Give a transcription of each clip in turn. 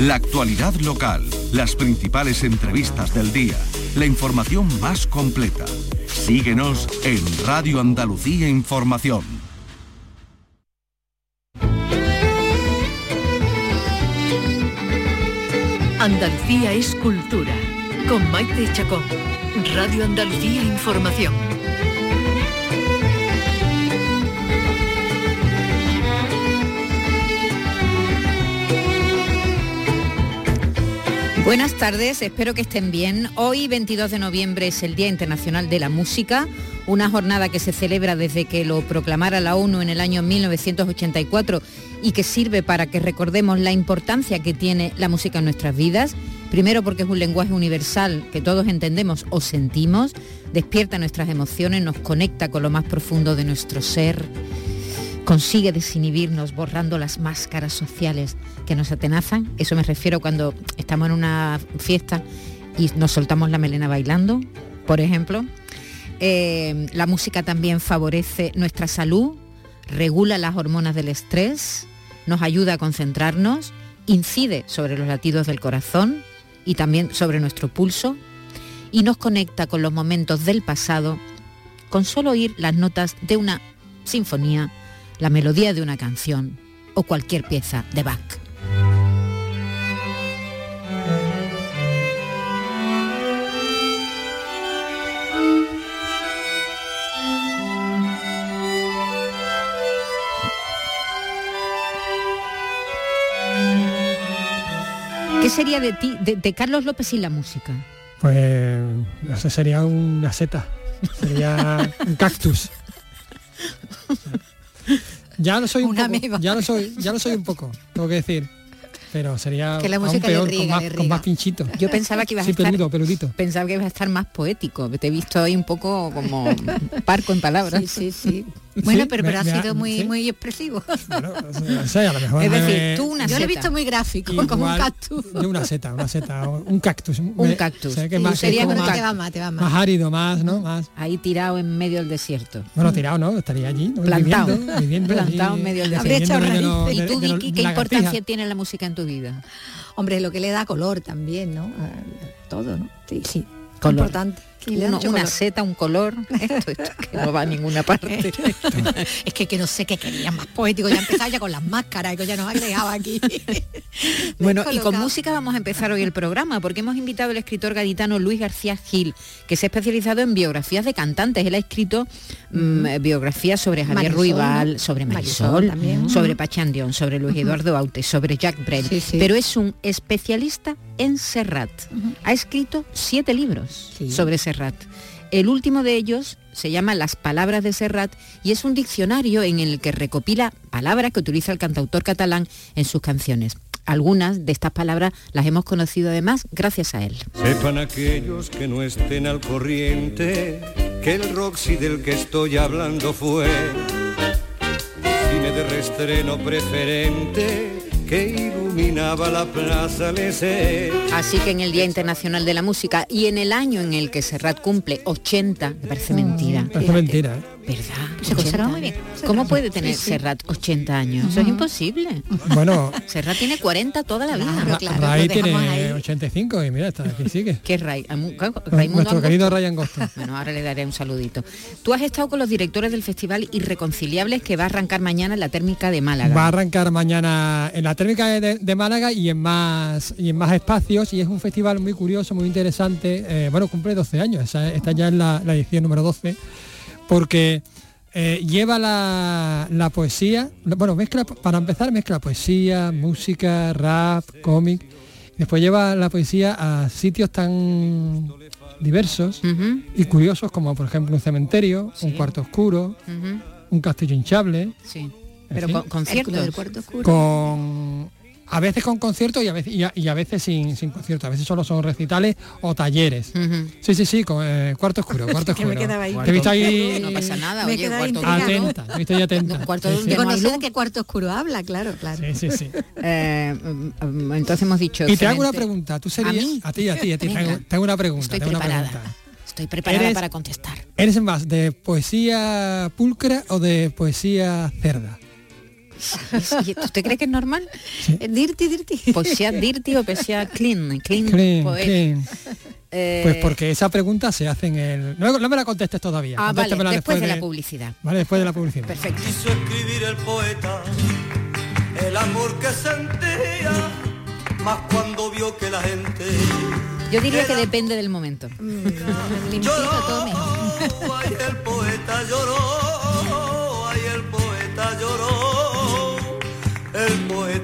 La actualidad local, las principales entrevistas del día, la información más completa. Síguenos en Radio Andalucía Información. Andalucía es cultura. Con Maite Chacón. Radio Andalucía Información. Buenas tardes, espero que estén bien. Hoy, 22 de noviembre, es el Día Internacional de la Música, una jornada que se celebra desde que lo proclamara la ONU en el año 1984 y que sirve para que recordemos la importancia que tiene la música en nuestras vidas. Primero porque es un lenguaje universal que todos entendemos o sentimos, despierta nuestras emociones, nos conecta con lo más profundo de nuestro ser consigue desinhibirnos borrando las máscaras sociales que nos atenazan. Eso me refiero cuando estamos en una fiesta y nos soltamos la melena bailando, por ejemplo. Eh, la música también favorece nuestra salud, regula las hormonas del estrés, nos ayuda a concentrarnos, incide sobre los latidos del corazón y también sobre nuestro pulso y nos conecta con los momentos del pasado con solo oír las notas de una sinfonía la melodía de una canción o cualquier pieza de Bach. ¿Qué sería de ti, de, Carlos López y la música? Pues no sé, sería una seta, sería un cactus. Ya lo soy un, poco, ya lo soy, ya lo soy un poco, tengo que decir pero sería que la música peor, con, más, con, más, pinchito. Yo pensaba que ibas a estar pensaba que iba a estar más poético. Te he visto ahí un poco como parco en palabras. Sí, sí, sí. Bueno, pero, pero ha sido muy muy expresivo. Bueno, o sea, a lo mejor es decir, tú una Yo lo he visto muy gráfico, como un cactus. Yo una seta, una seta, un cactus. Un cactus. que más, sería más, te va más, te va más. Más árido, más, ¿no? Más. Ahí tirado en medio del desierto. Bueno, tirado no, estaría allí. Plantado. Viviendo, viviendo Plantado en medio del desierto. ¿Y tú, Vicky, qué importancia tiene la música en tu vida? Hombre, lo que le da color también, ¿no? todo, ¿no? Sí, sí. Importante una seta, un color, esto, esto que no va a ninguna parte. es que, que no sé qué quería más poético, ya empezaba ya con las máscaras, ya nos agregaba aquí. bueno, y con música vamos a empezar hoy el programa, porque hemos invitado al escritor gaditano Luis García Gil, que se ha especializado en biografías de cantantes. Él ha escrito mm, biografías sobre Javier Ruibal, sobre Marisol, sobre Pachandión, sobre Luis Eduardo Aute, sobre Jack Brel, pero es un especialista en Serrat. Ha escrito siete libros sobre Serrat el último de ellos se llama Las Palabras de Serrat y es un diccionario en el que recopila palabras que utiliza el cantautor catalán en sus canciones. Algunas de estas palabras las hemos conocido además gracias a él. Sepan aquellos que no estén al corriente que el Roxy del que estoy hablando fue cine de restreno preferente que iluminaba la plaza Así que en el Día Internacional de la Música y en el año en el que Serrat cumple 80, me parece mentira. Parece mentira, ¿eh? ¿Verdad? Se conserva muy bien. ¿Cómo puede tener Serrat 80 años? Eso es imposible. Bueno. Serrat tiene 40 toda la vida. Ray tiene 85 y mira, está aquí sigue. ¿Qué Ray? Nuestro querido Ray Angosto. Bueno, ahora le daré un saludito. Tú has estado con los directores del Festival Irreconciliables que va a arrancar mañana en la térmica de Málaga. Va a arrancar mañana en la térmica de, Málaga y en más y en más espacios y es un festival muy curioso, muy interesante. Eh, bueno, cumple 12 años, está ya en la, la edición número 12 porque eh, lleva la, poesía, bueno, mezcla, para empezar mezcla poesía, música, rap, cómic, después lleva la poesía a sitios tan diversos y curiosos como por ejemplo un cementerio, un cuarto oscuro, un castillo hinchable. Sí. Pero con, conciertos. Con a veces con conciertos y a veces, y a, veces sin, sin conciertos, a veces solo son recitales o talleres. Sí, sí, sí, con, eh, cuarto oscuro, cuarto oscuro. me quedaba ahí. Te he visto ahí... No pasa nada, me oye, cuarto atenta, te he visto ahí atenta. No, cuarto sí, sí. no de qué cuarto oscuro habla, claro, claro. Sí, sí, sí. eh, mm, entonces hemos dicho... Y te hago una pregunta, ¿tú serías...? ¿A, mí? a ti, a ti, a ti. Tengo, una pregunta. Estoy preparada. Una pregunta. Estoy preparada para contestar. ¿Eres más de poesía pulcra o de poesía cerda? ¿Usted cree que es normal? Dirty, dirty. Pues sea dirty o que sea clean. Clean, Clean, pues, clean. eh, Pues porque esa pregunta se hace en el... No, no me la contestes todavía. Ah, vale, después de la publicidad. Vale, después de la publicidad. Perfecto. Quiso escribir el poeta el amor que sentía, más cuando vio que la gente Yo diría que depende del momento. Ay el poeta lloró,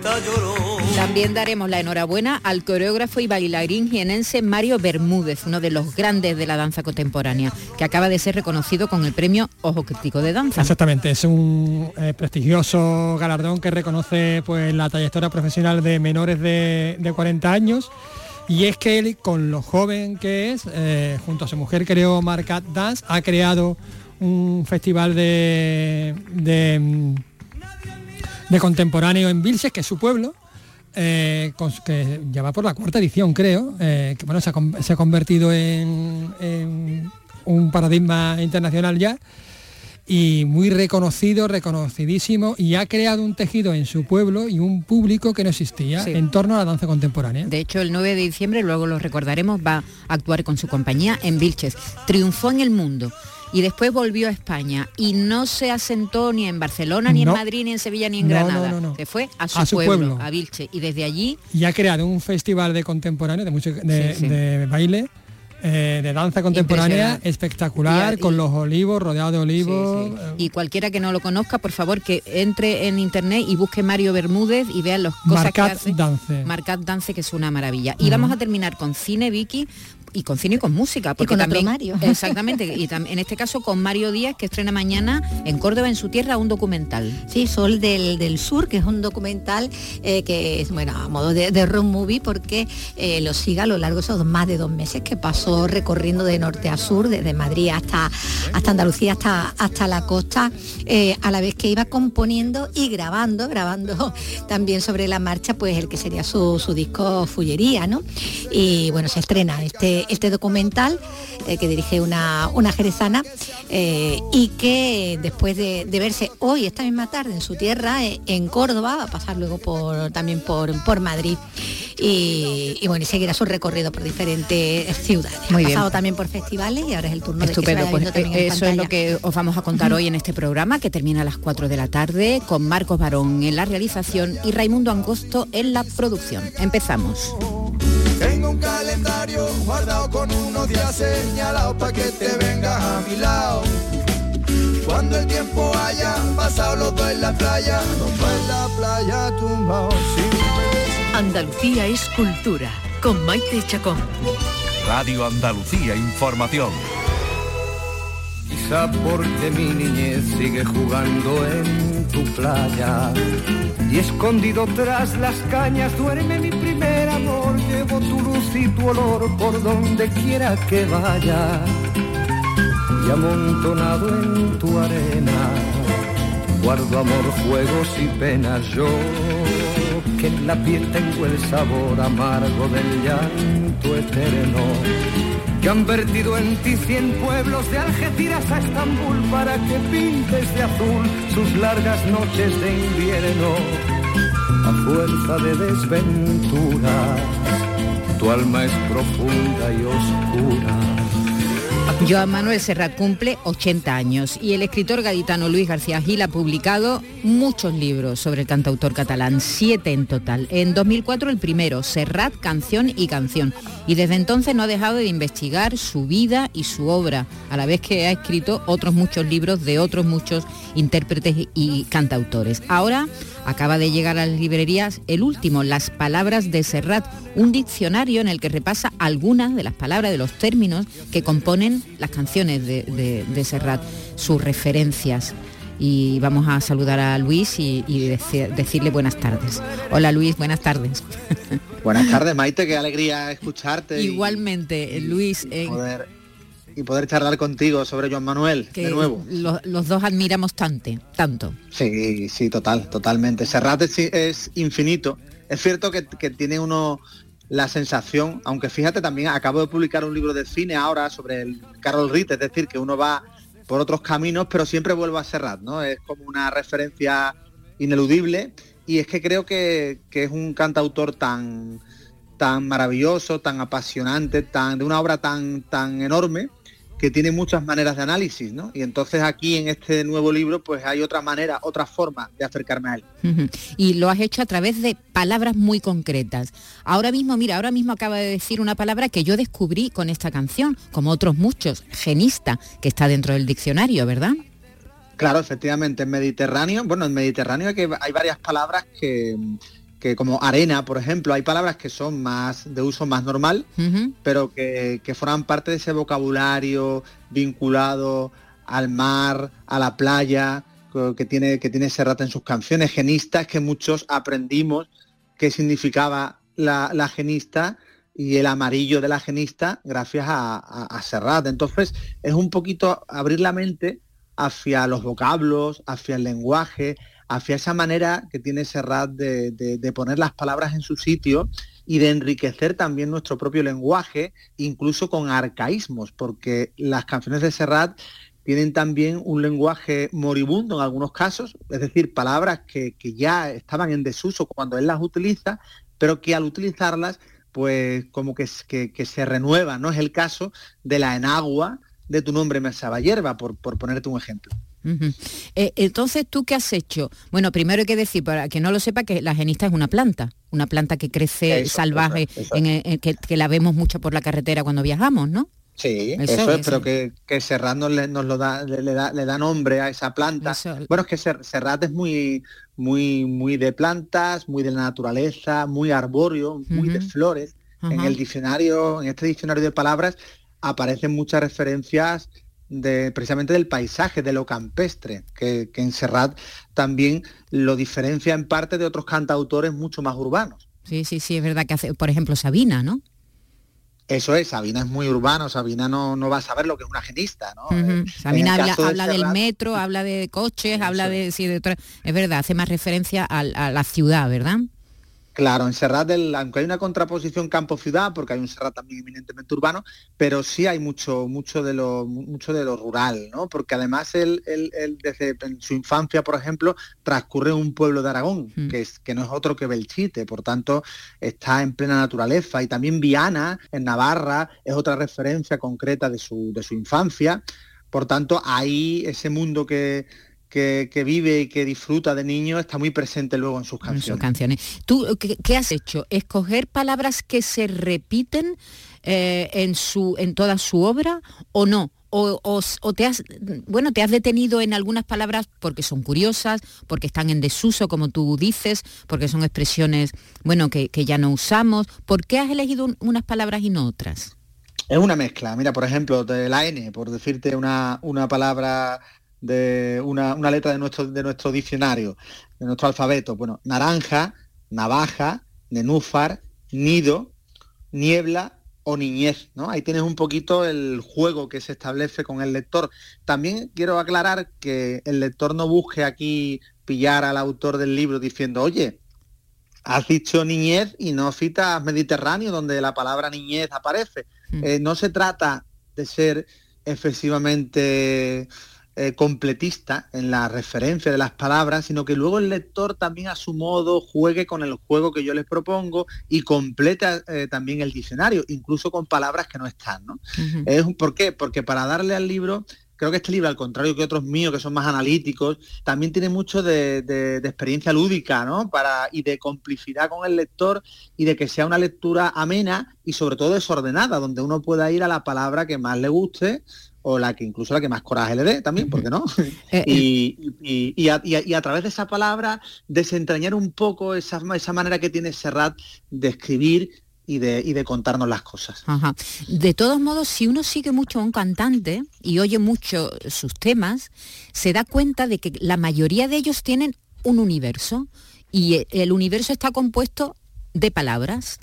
poeta lloró. También daremos la enhorabuena al coreógrafo y bailarín jienense Mario Bermúdez, uno de los grandes de la danza contemporánea, que acaba de ser reconocido con el premio Ojo Crítico de Danza. Exactamente, es un eh, prestigioso galardón que reconoce pues la trayectoria profesional de menores de, de 40 años y es que él, con lo joven que es, eh, junto a su mujer creó Marcat Dance, ha creado un festival de, de, mm, de contemporáneo en Vilches, que es su pueblo, eh, que ya va por la cuarta edición, creo, eh, que bueno, se ha, con- se ha convertido en, en un paradigma internacional ya y muy reconocido, reconocidísimo y ha creado un tejido en su pueblo y un público que no existía Sí. en torno a la danza contemporánea. De hecho, el 9 de diciembre, luego lo recordaremos, va a actuar con su compañía en Vilches. Triunfó en el mundo y después volvió a España y no se asentó ni en Barcelona, ni No. en Madrid, ni en Sevilla, ni en No, Granada. no. Se fue a su, A su pueblo, pueblo. a Vilches. Y desde allí y ha creado un festival de contemporáneo, de, música, de, Sí, sí. de baile, eh, de danza contemporánea espectacular, Y- y- con los olivos, rodeado de olivos. Sí, sí. eh, Y cualquiera que no lo conozca, por favor, que entre en internet y busque Mario Bermúdez y vean las cosas Marcat que hace. Dance. Marcat Dance, que es una maravilla. Y vamos a terminar con cine, Vicky, y con cine y con música. Porque con otro también, Mario. Exactamente. Y en este caso con Mario Díaz, que estrena mañana en Córdoba, en su tierra, un documental. Sí, Sol del, del Sur, que es un documental eh, que es, bueno, a modo de, de road movie, porque eh, lo sigue a lo largo de esos más de dos meses que pasó recorriendo de norte a sur, desde Madrid hasta, hasta Andalucía, hasta, hasta la costa, eh, a la vez que iba componiendo y grabando, grabando también sobre la marcha, pues el que sería su, su disco Fullería, ¿no? Y bueno, se estrena este, este documental eh, que dirige una, una jerezana eh, y que después de, de verse hoy, esta misma tarde, en su tierra, eh, en Córdoba, va a pasar luego por, también por, por Madrid y, y bueno, y seguirá su recorrido por diferentes ciudades. Muy ha bien. pasado también por festivales y ahora es el turno Estupendo, de que pues se viendo también eh, en eso es lo pantalla. que os vamos a contar hoy en este programa que termina a las 4 de la tarde con Marcos Barón en la realización y Raimundo Angosto en la producción. Empezamos. Calendario guardado con unos días señalados para que te vengas a mi lado. Cuando el tiempo haya pasado los dos en la playa, los dos en la playa tumbados sin. Andalucía es cultura con Maite Chacón. Radio Andalucía Información. Porque mi niñez sigue jugando en tu playa. Y escondido tras las cañas duerme mi primer amor. Llevo tu luz y tu olor por donde quiera que vaya. Y amontonado en tu arena guardo amor, juegos y penas. Yo que en la piel tengo el sabor amargo del llanto eterno que han vertido en ti cien pueblos de Algeciras a Estambul para que pintes de azul sus largas noches de invierno a fuerza de desventuras. Tu alma es profunda y oscura Joan Manuel Serrat cumple 80 años y el escritor gaditano Luis García Gil ha publicado muchos libros sobre el cantautor catalán, siete en total. En 2004 el primero, Serrat, Canción y Canción. Y desde entonces no ha dejado de investigar su vida y su obra, a la vez que ha escrito otros muchos libros de otros muchos intérpretes y cantautores. Ahora acaba de llegar a las librerías el último, Las Palabras de Serrat, un diccionario en el que repasa algunas de las palabras, de los términos que componen las canciones de, de- de Serrat, sus referencias. Y vamos a saludar a Luis y, y deci- decirle buenas tardes. Hola Luis, buenas tardes. Buenas tardes, Maite, qué alegría escucharte. y- Igualmente, Luis, y eh, poder, y poder charlar contigo sobre Joan Manuel, que de nuevo. lo- los dos admiramos tanto, tanto. Sí, sí, total, totalmente. Serrat es, es infinito. Es cierto que, que tiene uno la sensación, aunque fíjate también, acabo de publicar un libro de cine ahora sobre el Carol Ritt, es decir, que uno va por otros caminos, pero siempre vuelve a Serrat, ¿no? Es como una referencia ineludible y es que creo que, que es un cantautor tan, tan maravilloso, tan apasionante, tan, de una obra tan, tan enorme que tiene muchas maneras de análisis, ¿no? Y entonces aquí en este nuevo libro pues hay otra manera, otra forma de acercarme a él. Y lo has hecho a través de palabras muy concretas. Ahora mismo, mira, ahora mismo acaba de decir una palabra que yo descubrí con esta canción, como otros muchos, genista, que está dentro del diccionario, ¿verdad? Claro, efectivamente, en Mediterráneo, bueno, en Mediterráneo que hay varias palabras que, que como arena, por ejemplo, hay palabras que son más de uso más normal, pero que, que, forman parte de ese vocabulario vinculado al mar, a la playa, que tiene, que tiene Serrat en sus canciones, genistas, que muchos aprendimos qué significaba la, la genista y el amarillo de la genista gracias a, a Serrat. Entonces es un poquito abrir la mente hacia los vocablos, hacia el lenguaje, hacia esa manera que tiene Serrat de, poner las palabras en su sitio y de enriquecer también nuestro propio lenguaje, incluso con arcaísmos, porque las canciones de Serrat tienen también un lenguaje moribundo en algunos casos, es decir, palabras que, ya estaban en desuso cuando él las utiliza, pero que al utilizarlas, pues como que, que, se renueva, ¿no? Es el caso de la enagua de tu nombre me hierba, por, por ponerte un ejemplo. Eh, entonces, ¿tú qué has hecho? Bueno, primero hay que decir, para que no lo sepa, que la genista es una planta, una planta que crece salvaje, En, que, la vemos mucho por la carretera cuando viajamos, ¿no? Sí, eso, es, pero que, que Serrat nos, le, lo da, le, da, nombre a esa planta. Bueno, es que Serrat es muy, muy, muy de plantas, muy de la naturaleza, muy arbóreo, muy de flores. En el diccionario, en este diccionario de palabras, aparecen muchas referencias precisamente del paisaje, de lo campestre, que, en Serrat también lo diferencia en parte de otros cantautores mucho más urbanos. Sí, sí, sí, es verdad que hace, por ejemplo, Sabina, ¿no? Eso es, Sabina es muy urbano, Sabina no, no va a saber lo que es una genista, ¿no? Eh, Sabina habla, del metro, habla de coches, habla de, sí, de... Es verdad, hace más referencia a la ciudad, ¿verdad? Claro, en Serrat, aunque hay una contraposición campo-ciudad, porque hay un Serrat también eminentemente urbano, pero sí hay mucho, mucho de lo, mucho de lo rural, ¿no? Porque además él, desde su infancia, por ejemplo, transcurre en un pueblo de Aragón, mm. que, es, que no es otro que Belchite, por tanto, está en plena naturaleza. Y también Viana, en Navarra, es otra referencia concreta de su, de su infancia. Por tanto, ahí ese mundo que, que, vive y que disfruta de niño está muy presente luego en sus canciones. canciones. ¿Tú qué, has hecho? ¿Escoger palabras que se repiten eh, en, su, en toda su obra o no? O, te has bueno te has detenido en algunas palabras porque son curiosas porque están en desuso como tú dices porque son expresiones bueno que, ya no usamos ¿por qué has elegido unas palabras y no otras? Es una mezcla. Mira, por ejemplo, de la N, por decirte una, una palabra de una, letra de nuestro, de nuestro diccionario, de nuestro alfabeto. Bueno, naranja, navaja, nenúfar, nido, niebla o niñez, ¿no? Ahí tienes un poquito el juego que se establece con el lector. También quiero aclarar que el lector no busque aquí pillar al autor del libro diciendo, oye, has dicho niñez y no citas Mediterráneo, donde la palabra niñez aparece. Mm. Eh, no se trata de ser excesivamente eh, completista en la referencia de las palabras, sino que luego el lector también a su modo juegue con el juego que yo les propongo y completa eh, también el diccionario, incluso con palabras que no están. ¿no? es, ¿Por qué? Porque para darle al libro creo que este libro, al contrario que otros míos que son más analíticos, también tiene mucho de, experiencia lúdica, ¿no? Para, y de complicidad con el lector y de que sea una lectura amena y sobre todo desordenada, donde uno pueda ir a la palabra que más le guste o la que incluso la que más coraje le dé también, ¿por qué no? Eh, y, y, a, través de esa palabra desentrañar un poco esa, esa manera que tiene Serrat de escribir y de, y de, contarnos las cosas. De todos modos, si uno sigue mucho a un cantante y oye mucho sus temas, se da cuenta de que la mayoría de ellos tienen un universo y el universo está compuesto de palabras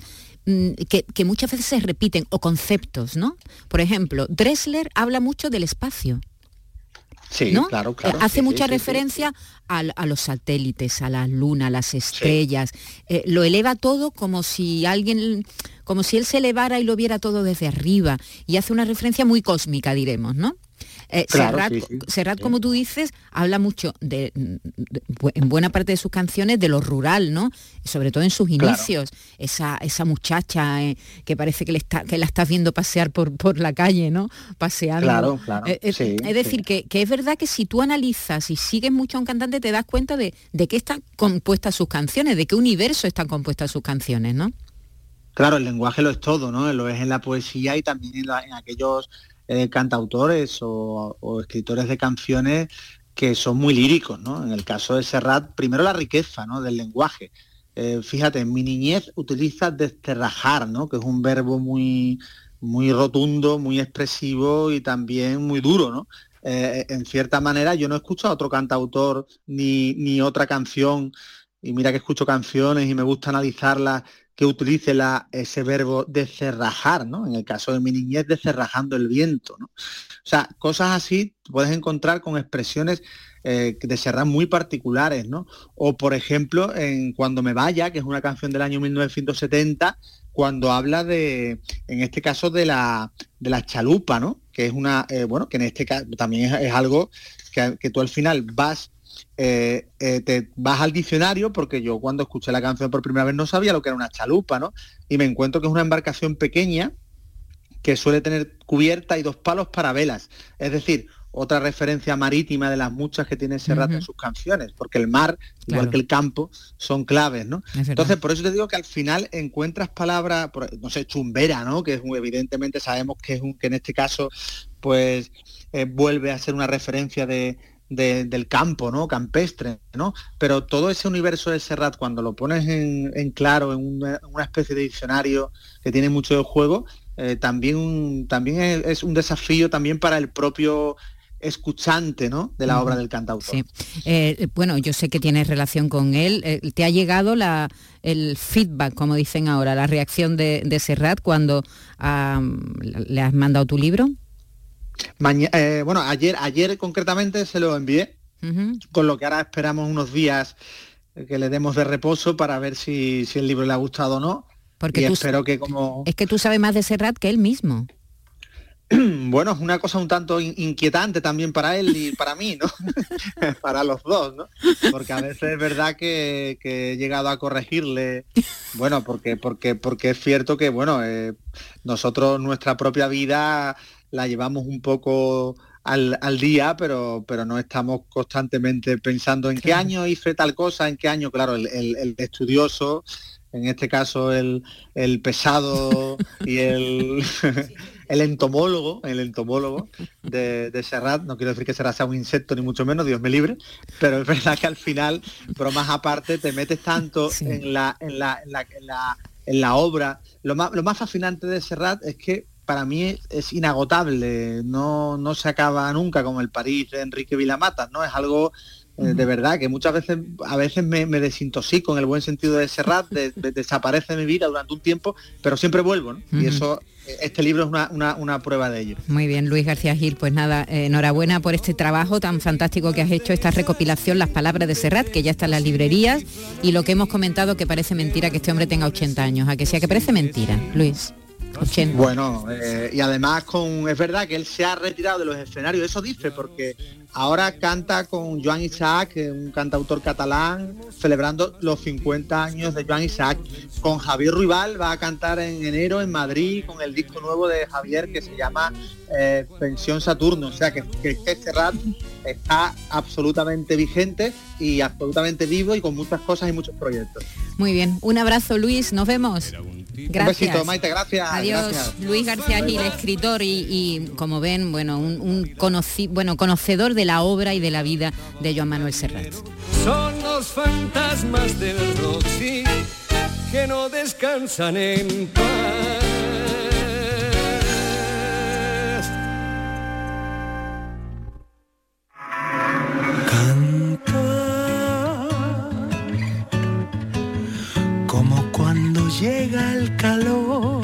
Mm, que, muchas veces se repiten, o conceptos, ¿no? Por ejemplo, Dressler habla mucho del espacio. Sí, claro, claro. Hace mucha referencia a, los satélites, a la luna, a las estrellas. Eh, lo eleva todo como si alguien, como si él se elevara y lo viera todo desde arriba. Y hace una referencia muy cósmica, diremos, ¿no? Eh, Serrat, como tú dices, habla mucho de, en buena parte de sus canciones de lo rural, ¿no? Sobre todo en sus inicios. Esa, esa muchacha eh, que parece que, le está, que la estás viendo pasear por, por la calle, ¿no? Paseando. Claro, claro. Eh, es decir, que, que, es verdad que si tú analizas y sigues mucho a un cantante, te das cuenta de, de qué están compuestas sus canciones, de qué universo están compuestas sus canciones, ¿no? Claro, el lenguaje lo es todo, ¿no? Lo es en la poesía y también en, aquellos eh, cantautores o, escritores de canciones que son muy líricos, ¿no? En el caso de Serrat, primero la riqueza, ¿no? Del lenguaje. Eh, fíjate, en mi niñez utiliza desterrajar, ¿no? Que es un verbo muy, muy rotundo, muy expresivo y también muy duro, ¿no? Eh, en cierta manera yo no he escuchado a otro cantautor ni, ni otra canción, y mira que escucho canciones y me gusta analizarlas que utilice la, ese verbo de cerrajar, ¿no? En el caso de mi niñez, de cerrajando el viento, ¿no? O sea, cosas así puedes encontrar con expresiones eh, de Serrat muy particulares, ¿no? O, por ejemplo, en Cuando me vaya, que es una canción del año 1970, cuando habla de, en este caso, de la, de la chalupa, ¿no? Que es una, eh, bueno, que en este caso también es, algo que tú al final vas eh, eh, te vas al diccionario, porque yo cuando escuché la canción por primera vez no sabía lo que era una chalupa, ¿no? Y me encuentro que es una embarcación pequeña que suele tener cubierta y dos palos para velas. Es decir, otra referencia marítima de las muchas que tiene Serrat en sus canciones, porque el mar, igual que el campo, son claves, ¿no? Entonces, por eso te digo que al final encuentras palabras, no sé, chumbera, ¿no? Que es evidentemente sabemos que es un, que en este caso, pues eh, vuelve a ser una referencia de, del campo, ¿no? Campestre, ¿no? Pero todo ese universo de Serrat, cuando lo pones en, claro, en una, especie de diccionario que tiene mucho de juego, eh, también, también es, un desafío también para el propio escuchante ¿no? de la obra del cantautor. Sí. Eh, bueno, yo sé que tienes relación con él. Eh, ¿Te ha llegado la, el feedback, como dicen ahora, la reacción de, Serrat cuando le has mandado tu libro? Eh, bueno, ayer, ayer concretamente se lo envié, con lo que ahora esperamos unos días que le demos de reposo para ver si, el libro le ha gustado o no. Porque espero que como... Es que tú sabes más de Serrat que él mismo. Bueno, es una cosa un tanto inquietante también para él y para mí, ¿no? para los dos, ¿no? Porque a veces es verdad que, he llegado a corregirle, bueno, porque, porque, porque es cierto que, bueno, eh, nosotros nuestra propia vida la llevamos un poco al, día, pero, pero no estamos constantemente pensando en qué año hice tal cosa, en qué año, claro, el, estudioso, en este caso el, pesado y el, el entomólogo, el entomólogo de, de, Serrat, no quiero decir que Serrat sea un insecto ni mucho menos, Dios me libre, pero es verdad que al final, bromas aparte, te metes tanto en, la, en, la, en, la, en, la, obra. Lo más, lo más fascinante de Serrat es que para mí es, inagotable, no, no se acaba nunca como el París de Enrique Vilamatas, ¿no? Es algo eh, de verdad que muchas veces a veces me, desintoxico en el buen sentido de Serrat, de, desaparece de mi vida durante un tiempo, pero siempre vuelvo, ¿no? Y eso, este libro es una, una, prueba de ello. Muy bien, Luis García Gil, pues nada, eh, enhorabuena por este trabajo tan fantástico que has hecho, esta recopilación, Las Palabras de Serrat, que ya está en las librerías, y lo que hemos comentado que parece mentira que este hombre tenga 80 años, a que sea que parece mentira, Luis. Bueno, eh, y además con es verdad que él se ha retirado de los escenarios, eso dice, porque ahora canta con Joan Isaac, un cantautor catalán, celebrando los 50 años de Joan Isaac. Con Javier Ruibal va a cantar en enero en Madrid con el disco nuevo de Javier que se llama eh, Pensión Saturno. O sea que, que este rap está absolutamente vigente y absolutamente vivo y con muchas cosas y muchos proyectos. Muy bien, un abrazo Luis, nos vemos. Gracias. Un besito, Maite, gracias. Adiós, Luis García Gil, escritor y, como ven, bueno, un, bueno, conocedor de la obra y de la vida de Joan Manuel Serrat. Son los fantasmas del Roxy que no descansan en paz. llega el calor.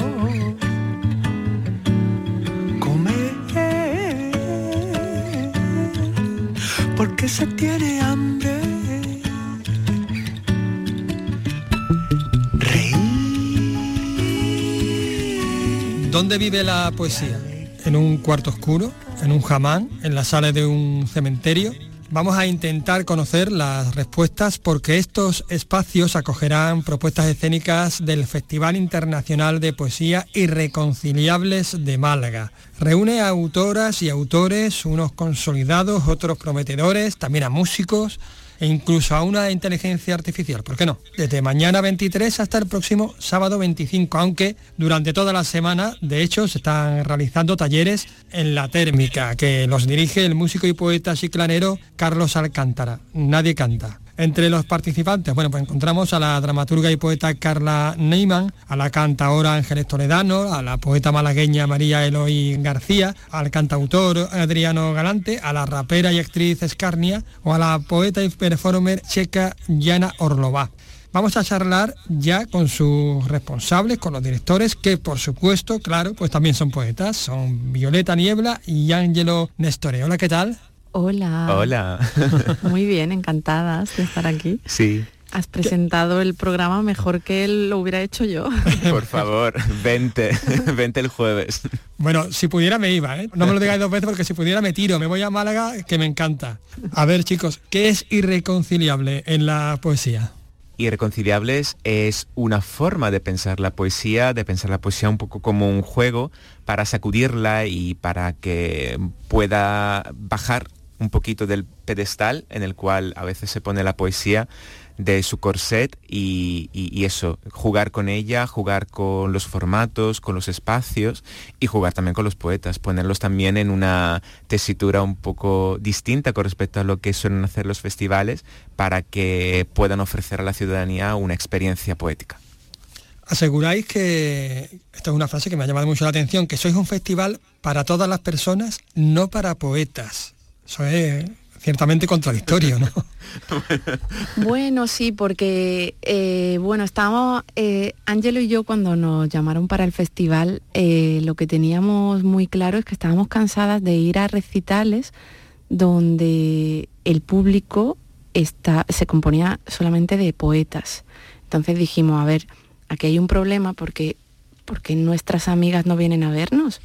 Se tiene hambre. ¿Dónde vive la poesía? ¿En un cuarto oscuro? en un jamán, en la sala de un cementerio. Vamos a intentar conocer las respuestas porque estos espacios acogerán propuestas escénicas del Festival Internacional de Poesía Irreconciliables de Málaga. Reúne a autoras y autores, unos consolidados, otros prometedores, también a músicos, e incluso a una inteligencia artificial, ¿por qué no? Desde mañana 23 hasta el próximo sábado 25, aunque durante toda la semana, de hecho, se están realizando talleres en la térmica, que los dirige el músico y poeta chiclanero Carlos Alcántara. Nadie canta. Entre los participantes, bueno, pues encontramos a la dramaturga y poeta Carla Neyman, a la cantaora Ángeles Toledano, a la poeta malagueña María Eloy García, al cantautor Adriano Galante, a la rapera y actriz Escarnia o a la poeta y performer checa Yana Orlová. Vamos a charlar ya con sus responsables, con los directores, que por supuesto, claro, pues también son poetas, son Violeta Niebla y Ángelo Nestore. Hola, ¿qué tal? Hola. Hola. Muy bien, encantadas de estar aquí. Sí. Has presentado el programa mejor que él lo hubiera hecho yo. Por favor, vente, vente el jueves. Bueno, si pudiera me iba, ¿eh? No me lo digáis dos veces porque si pudiera me tiro, me voy a Málaga, que me encanta. A ver, chicos, ¿qué es irreconciliable en la poesía? Irreconciliables es una forma de pensar la poesía, de pensar la poesía un poco como un juego para sacudirla y para que pueda bajar un poquito del pedestal en el cual a veces se pone la poesía de su corset y, eso, jugar con ella, jugar con los formatos, con los espacios y jugar también con los poetas, ponerlos también en una tesitura un poco distinta con respecto a lo que suelen hacer los festivales para que puedan ofrecer a la ciudadanía una experiencia poética. Aseguráis que, esta es una frase que me ha llamado mucho la atención, que sois un festival para todas las personas, no para poetas. Eso es ciertamente contradictorio, ¿no? bueno, sí, porque eh, bueno, estábamos, eh, Ángelo y yo cuando nos llamaron para el festival, eh, lo que teníamos muy claro es que estábamos cansadas de ir a recitales donde el público está, se componía solamente de poetas. Entonces dijimos, a ver, aquí hay un problema porque, porque nuestras amigas no vienen a vernos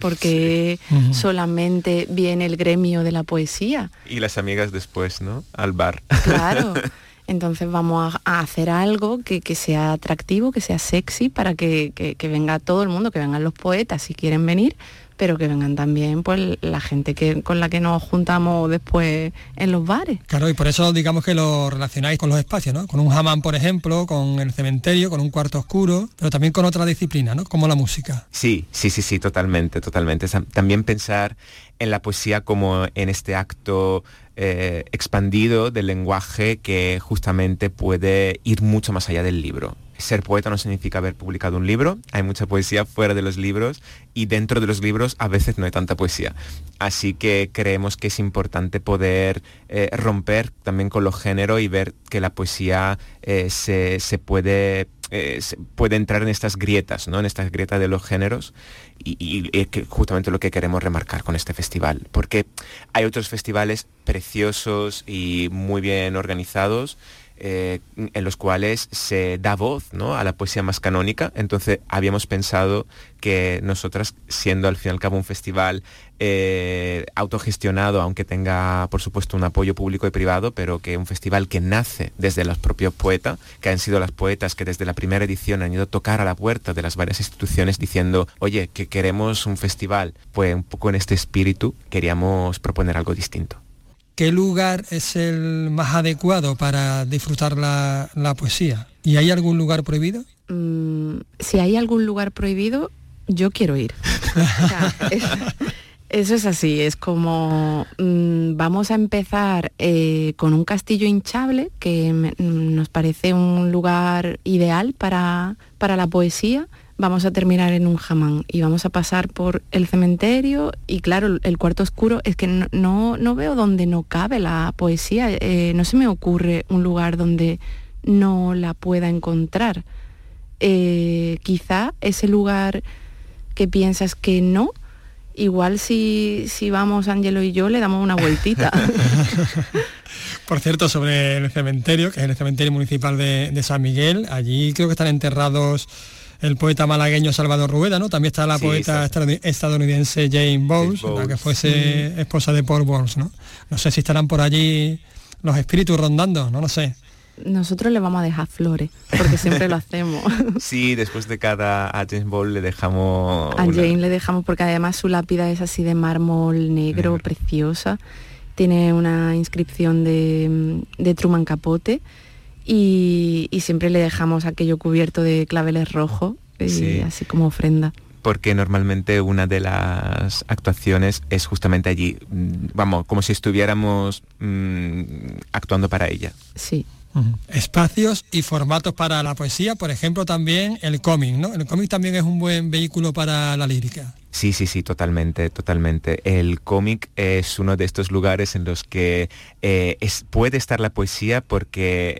porque solamente viene el gremio de la poesía. Y las amigas después, ¿no? Al bar. Claro. Entonces vamos a, hacer algo que, sea atractivo, que sea sexy, para que, que, venga todo el mundo, que vengan los poetas si quieren venir, pero que vengan también pues la gente que, con la que nos juntamos después en los bares. Claro, y por eso digamos que lo relacionáis con los espacios, ¿no? Con un jamán, por ejemplo, con el cementerio, con un cuarto oscuro, pero también con otra disciplina, ¿no? Como la música. Sí, sí, sí, sí, totalmente, totalmente. También pensar en la poesía como en este acto eh, expandido del lenguaje que justamente puede ir mucho más allá del libro ser poeta no significa haber publicado un libro, hay mucha poesía fuera de los libros y dentro de los libros a veces no hay tanta poesía. Así que creemos que es importante poder eh, romper también con los géneros y ver que la poesía eh, se, puede, eh, puede entrar en estas grietas, ¿no? en estas grietas de los géneros y, es justamente lo que queremos remarcar con este festival, porque hay otros festivales preciosos y muy bien organizados eh, en los cuales se da voz a la poesía más canónica. Entonces habíamos pensado que nosotras, siendo al fin y al cabo un festival eh, autogestionado, aunque tenga por supuesto un apoyo público y privado, pero que un festival que nace desde los propios poetas, que han sido las poetas que desde la primera edición han ido a tocar a la puerta de las varias instituciones diciendo, oye, que queremos un festival, pues un poco en este espíritu queríamos proponer algo distinto. ¿Qué lugar es el más adecuado para disfrutar la, poesía? ¿Y hay algún lugar prohibido? Mm, si hay algún lugar prohibido, yo quiero ir. eso es así, es como mm, vamos a empezar eh, con un castillo hinchable que mm, nos parece un lugar ideal para, para la poesía vamos a terminar en un jamán y vamos a pasar por el cementerio y claro, el cuarto oscuro es que no, no, veo donde no cabe la poesía, eh, no se me ocurre un lugar donde no la pueda encontrar. Eh, quizá ese lugar que piensas que no, igual si, si vamos Ángelo y yo le damos una vueltita. Por cierto, sobre el cementerio, que es el cementerio municipal de San Miguel, allí creo que están enterrados el poeta malagueño Salvador Rueda, ¿no? También está la Sí, poeta estadounidense Jane Bowles, la que fuese esposa de Paul Bowles, ¿no? No sé si estarán por allí los espíritus rondando, no lo sé. Nosotros le vamos a dejar flores, porque siempre lo hacemos. Sí, después de cada a James Bond le dejamos... A una- Jane le dejamos porque además su lápida es así de mármol negro, preciosa. Tiene una inscripción de, de Truman Capote y, y siempre le dejamos aquello cubierto de claveles rojos, y Sí. así como ofrenda. porque normalmente una de las actuaciones es justamente allí, mm, vamos, como si estuviéramos mm, actuando para ella. Sí. Espacios y formatos para la poesía, por ejemplo, también el cómic, ¿no? El cómic también es un buen vehículo para la lírica. Sí, sí, sí, totalmente, totalmente. El cómic es uno de estos lugares en los que eh, es- puede estar la poesía porque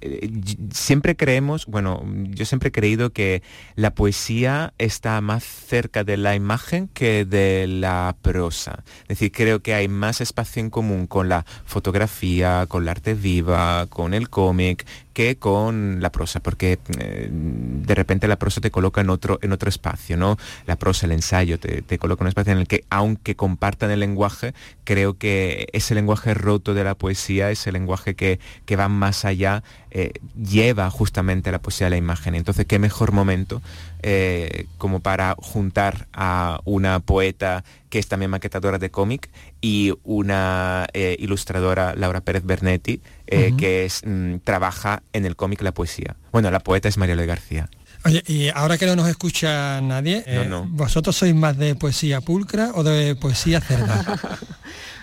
eh, siempre creemos, bueno, yo siempre he creído que la poesía está más cerca de la imagen que de la prosa. Es decir, creo que hay más espacio en común con la fotografía, con la arte viva, con el cómic, que con la prosa, porque eh, de repente la prosa te coloca en otro, en otro espacio, ¿no? La prosa, el ensayo, te, te coloca en un espacio en el que, aunque compartan el lenguaje, creo que ese lenguaje roto de la poesía, ese lenguaje que, que va más allá, eh, lleva justamente la poesía a la imagen. Entonces, qué mejor momento eh, como para juntar a una poeta que es también maquetadora de cómic y una eh, ilustradora, Laura Pérez Bernetti, eh, que es, mm, trabaja en el cómic La Poesía. Bueno, la poeta es María García. Oye, y ahora que no nos escucha nadie, No, eh, no. ¿vosotros sois más de poesía pulcra o de poesía cerda?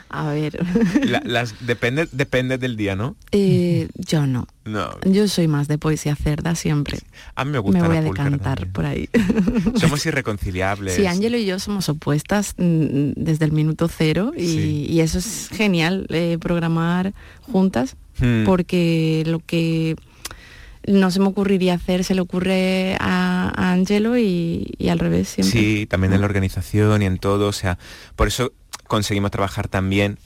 A ver, La- las, depende, depende del día, ¿no? eh, yo no. No, Yo soy más de poesía cerda siempre. a mí me gusta Me voy la a decantar también. por ahí. Somos irreconciliables. Sí, Ángelo y yo somos opuestas mm, desde el minuto cero y, Sí. y eso es genial, eh, programar juntas, Hmm. porque lo que no se me ocurriría hacer se le ocurre a, a Ángelo y, y al revés siempre. Sí, también en la organización y en todo, o sea, por eso conseguimos trabajar también,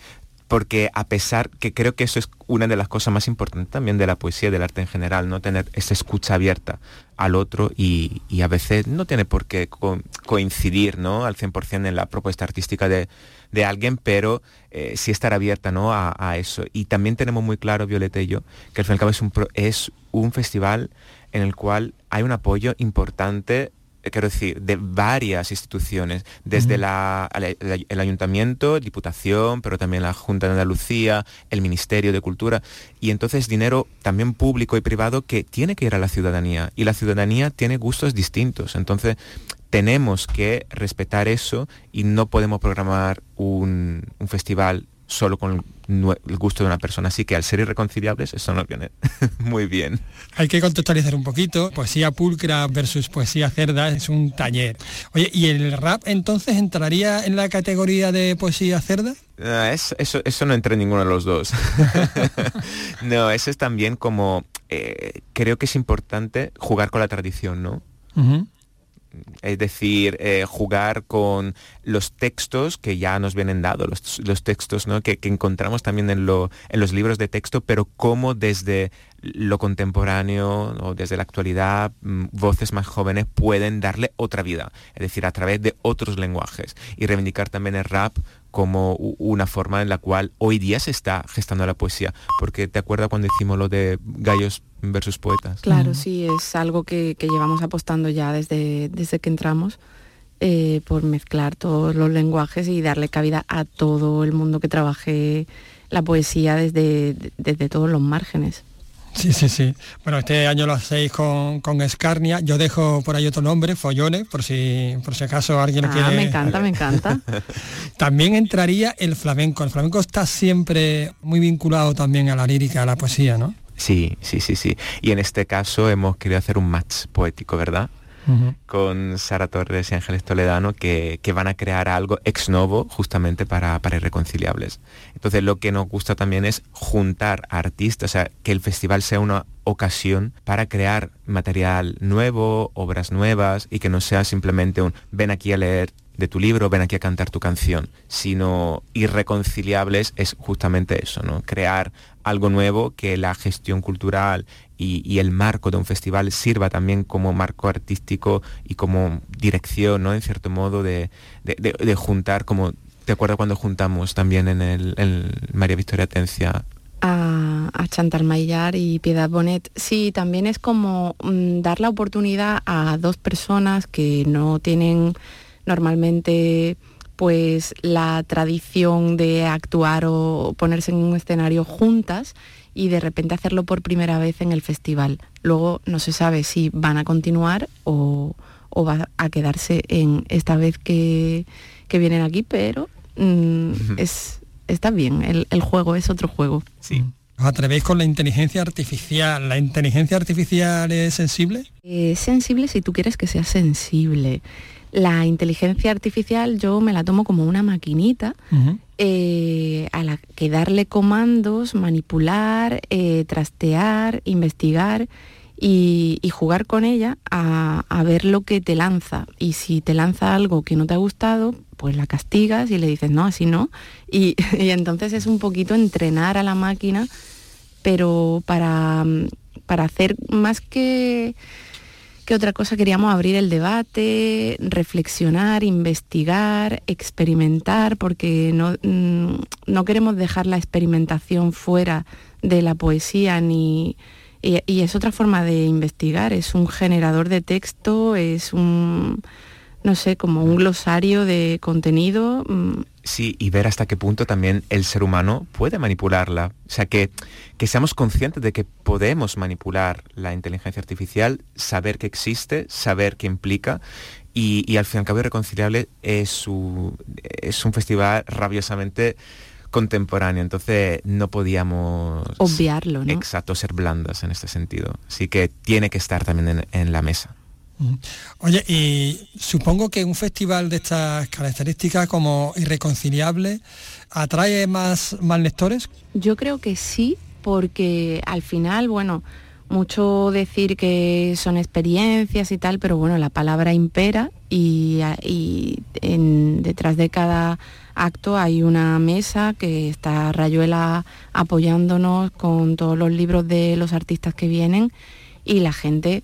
porque a pesar que creo que eso es una de las cosas más importantes también de la poesía, del arte en general, no tener esa escucha abierta al otro y, y a veces no tiene por qué co- coincidir ¿no? al 100% en la propuesta artística de, de alguien, pero eh, sí estar abierta ¿no? a, a eso. Y también tenemos muy claro, Violeta y yo, que al fin y al cabo es un, es un festival en el cual hay un apoyo importante quiero decir, de varias instituciones, desde la- el ayuntamiento, diputación, pero también la Junta de Andalucía, el Ministerio de Cultura, y entonces dinero también público y privado que tiene que ir a la ciudadanía, y la ciudadanía tiene gustos distintos, entonces tenemos que respetar eso y no podemos programar un, un festival solo con el, gusto de una persona, así que al ser irreconciliables eso nos viene muy bien. Hay que contextualizar un poquito. Poesía pulcra versus poesía cerda es un taller. Oye, ¿y el rap entonces entraría en la categoría de poesía cerda? Ah, es- eso, eso no entra en ninguno de los dos. no, eso es también como, eh, creo que es importante jugar con la tradición, ¿no? Es decir, eh, jugar con los textos que ya nos vienen dados, los, textos ¿no? que, encontramos también en, en los libros de texto, pero cómo desde lo contemporáneo o desde la actualidad mm, voces más jóvenes pueden darle otra vida, es decir, a través de otros lenguajes y reivindicar también el rap como una forma en la cual hoy día se está gestando la poesía, porque te acuerdas cuando hicimos lo de gallos versus poetas. Claro, sí, es algo que, que llevamos apostando ya desde, desde que entramos eh, por mezclar todos los lenguajes y darle cabida a todo el mundo que trabaje la poesía desde, desde todos los márgenes. Sí, sí, sí. Bueno, este año lo hacéis con, con Escarnia. Yo dejo por ahí otro nombre, Follones, por si, por si acaso alguien Ah, quiere. me encanta, me encanta. También entraría el flamenco. El flamenco está siempre muy vinculado también a la lírica, a la poesía, ¿no? Sí, sí, sí, sí. Y en este caso hemos querido hacer un match poético, ¿verdad? Con Sara Torres y Ángeles Toledano que, que van a crear algo ex novo justamente para, para Irreconciliables. Entonces lo que nos gusta también es juntar artistas, o sea, que el festival sea una ocasión para crear material nuevo, obras nuevas y que no sea simplemente un ven aquí a leer de tu libro, ven aquí a cantar tu canción, sino irreconciliables es justamente eso, ¿no? Crear algo nuevo que la gestión cultural y, el marco de un festival sirva también como marco artístico y como dirección, ¿no? En cierto modo, de, juntar, como te acuerdas cuando juntamos también en el, María Victoria Atencia a, a, Chantal Maillar y Piedad Bonet. Sí, también es como mm, dar la oportunidad a dos personas que no tienen normalmente pues la tradición de actuar o ponerse en un escenario juntas y de repente hacerlo por primera vez en el festival. Luego no se sabe si van a continuar o, va a quedarse en esta vez que, vienen aquí, pero mm, es, está bien, el, juego es otro juego. Sí. ¿Os atrevéis con la inteligencia artificial? ¿La inteligencia artificial es sensible? Es sensible si tú quieres que sea sensible. La inteligencia artificial yo me la tomo como una maquinita eh, a la que darle comandos, manipular, eh, trastear, investigar y, jugar con ella a, ver lo que te lanza. Y si te lanza algo que no te ha gustado, pues la castigas y le dices, no, así no. Y, y entonces es un poquito entrenar a la máquina, pero para, para hacer más que ¿Qué otra cosa queríamos abrir el debate, reflexionar, investigar, experimentar, porque no, mm, no queremos dejar la experimentación fuera de la poesía ni, y, es otra forma de investigar, es un generador de texto, es un, no sé, como un glosario de contenido. Mm. Sí, y ver hasta qué punto también el ser humano puede manipularla. O sea, que, que seamos conscientes de que podemos manipular la inteligencia artificial, saber que existe, saber qué implica. Y, al fin y al cabo, Irreconciliable es, es un festival rabiosamente contemporáneo, entonces no podíamos... Obviarlo, ¿no? Exacto, ser blandas en este sentido. Así que tiene que estar también en la mesa. Oye, y supongo que un festival de estas características como irreconciliable atrae más, más lectores. Yo creo que sí, porque al final, bueno, mucho decir que son experiencias y tal, pero bueno, la palabra impera y, detrás de cada acto hay una mesa que está Rayuela apoyándonos con todos los libros de los artistas que vienen y la gente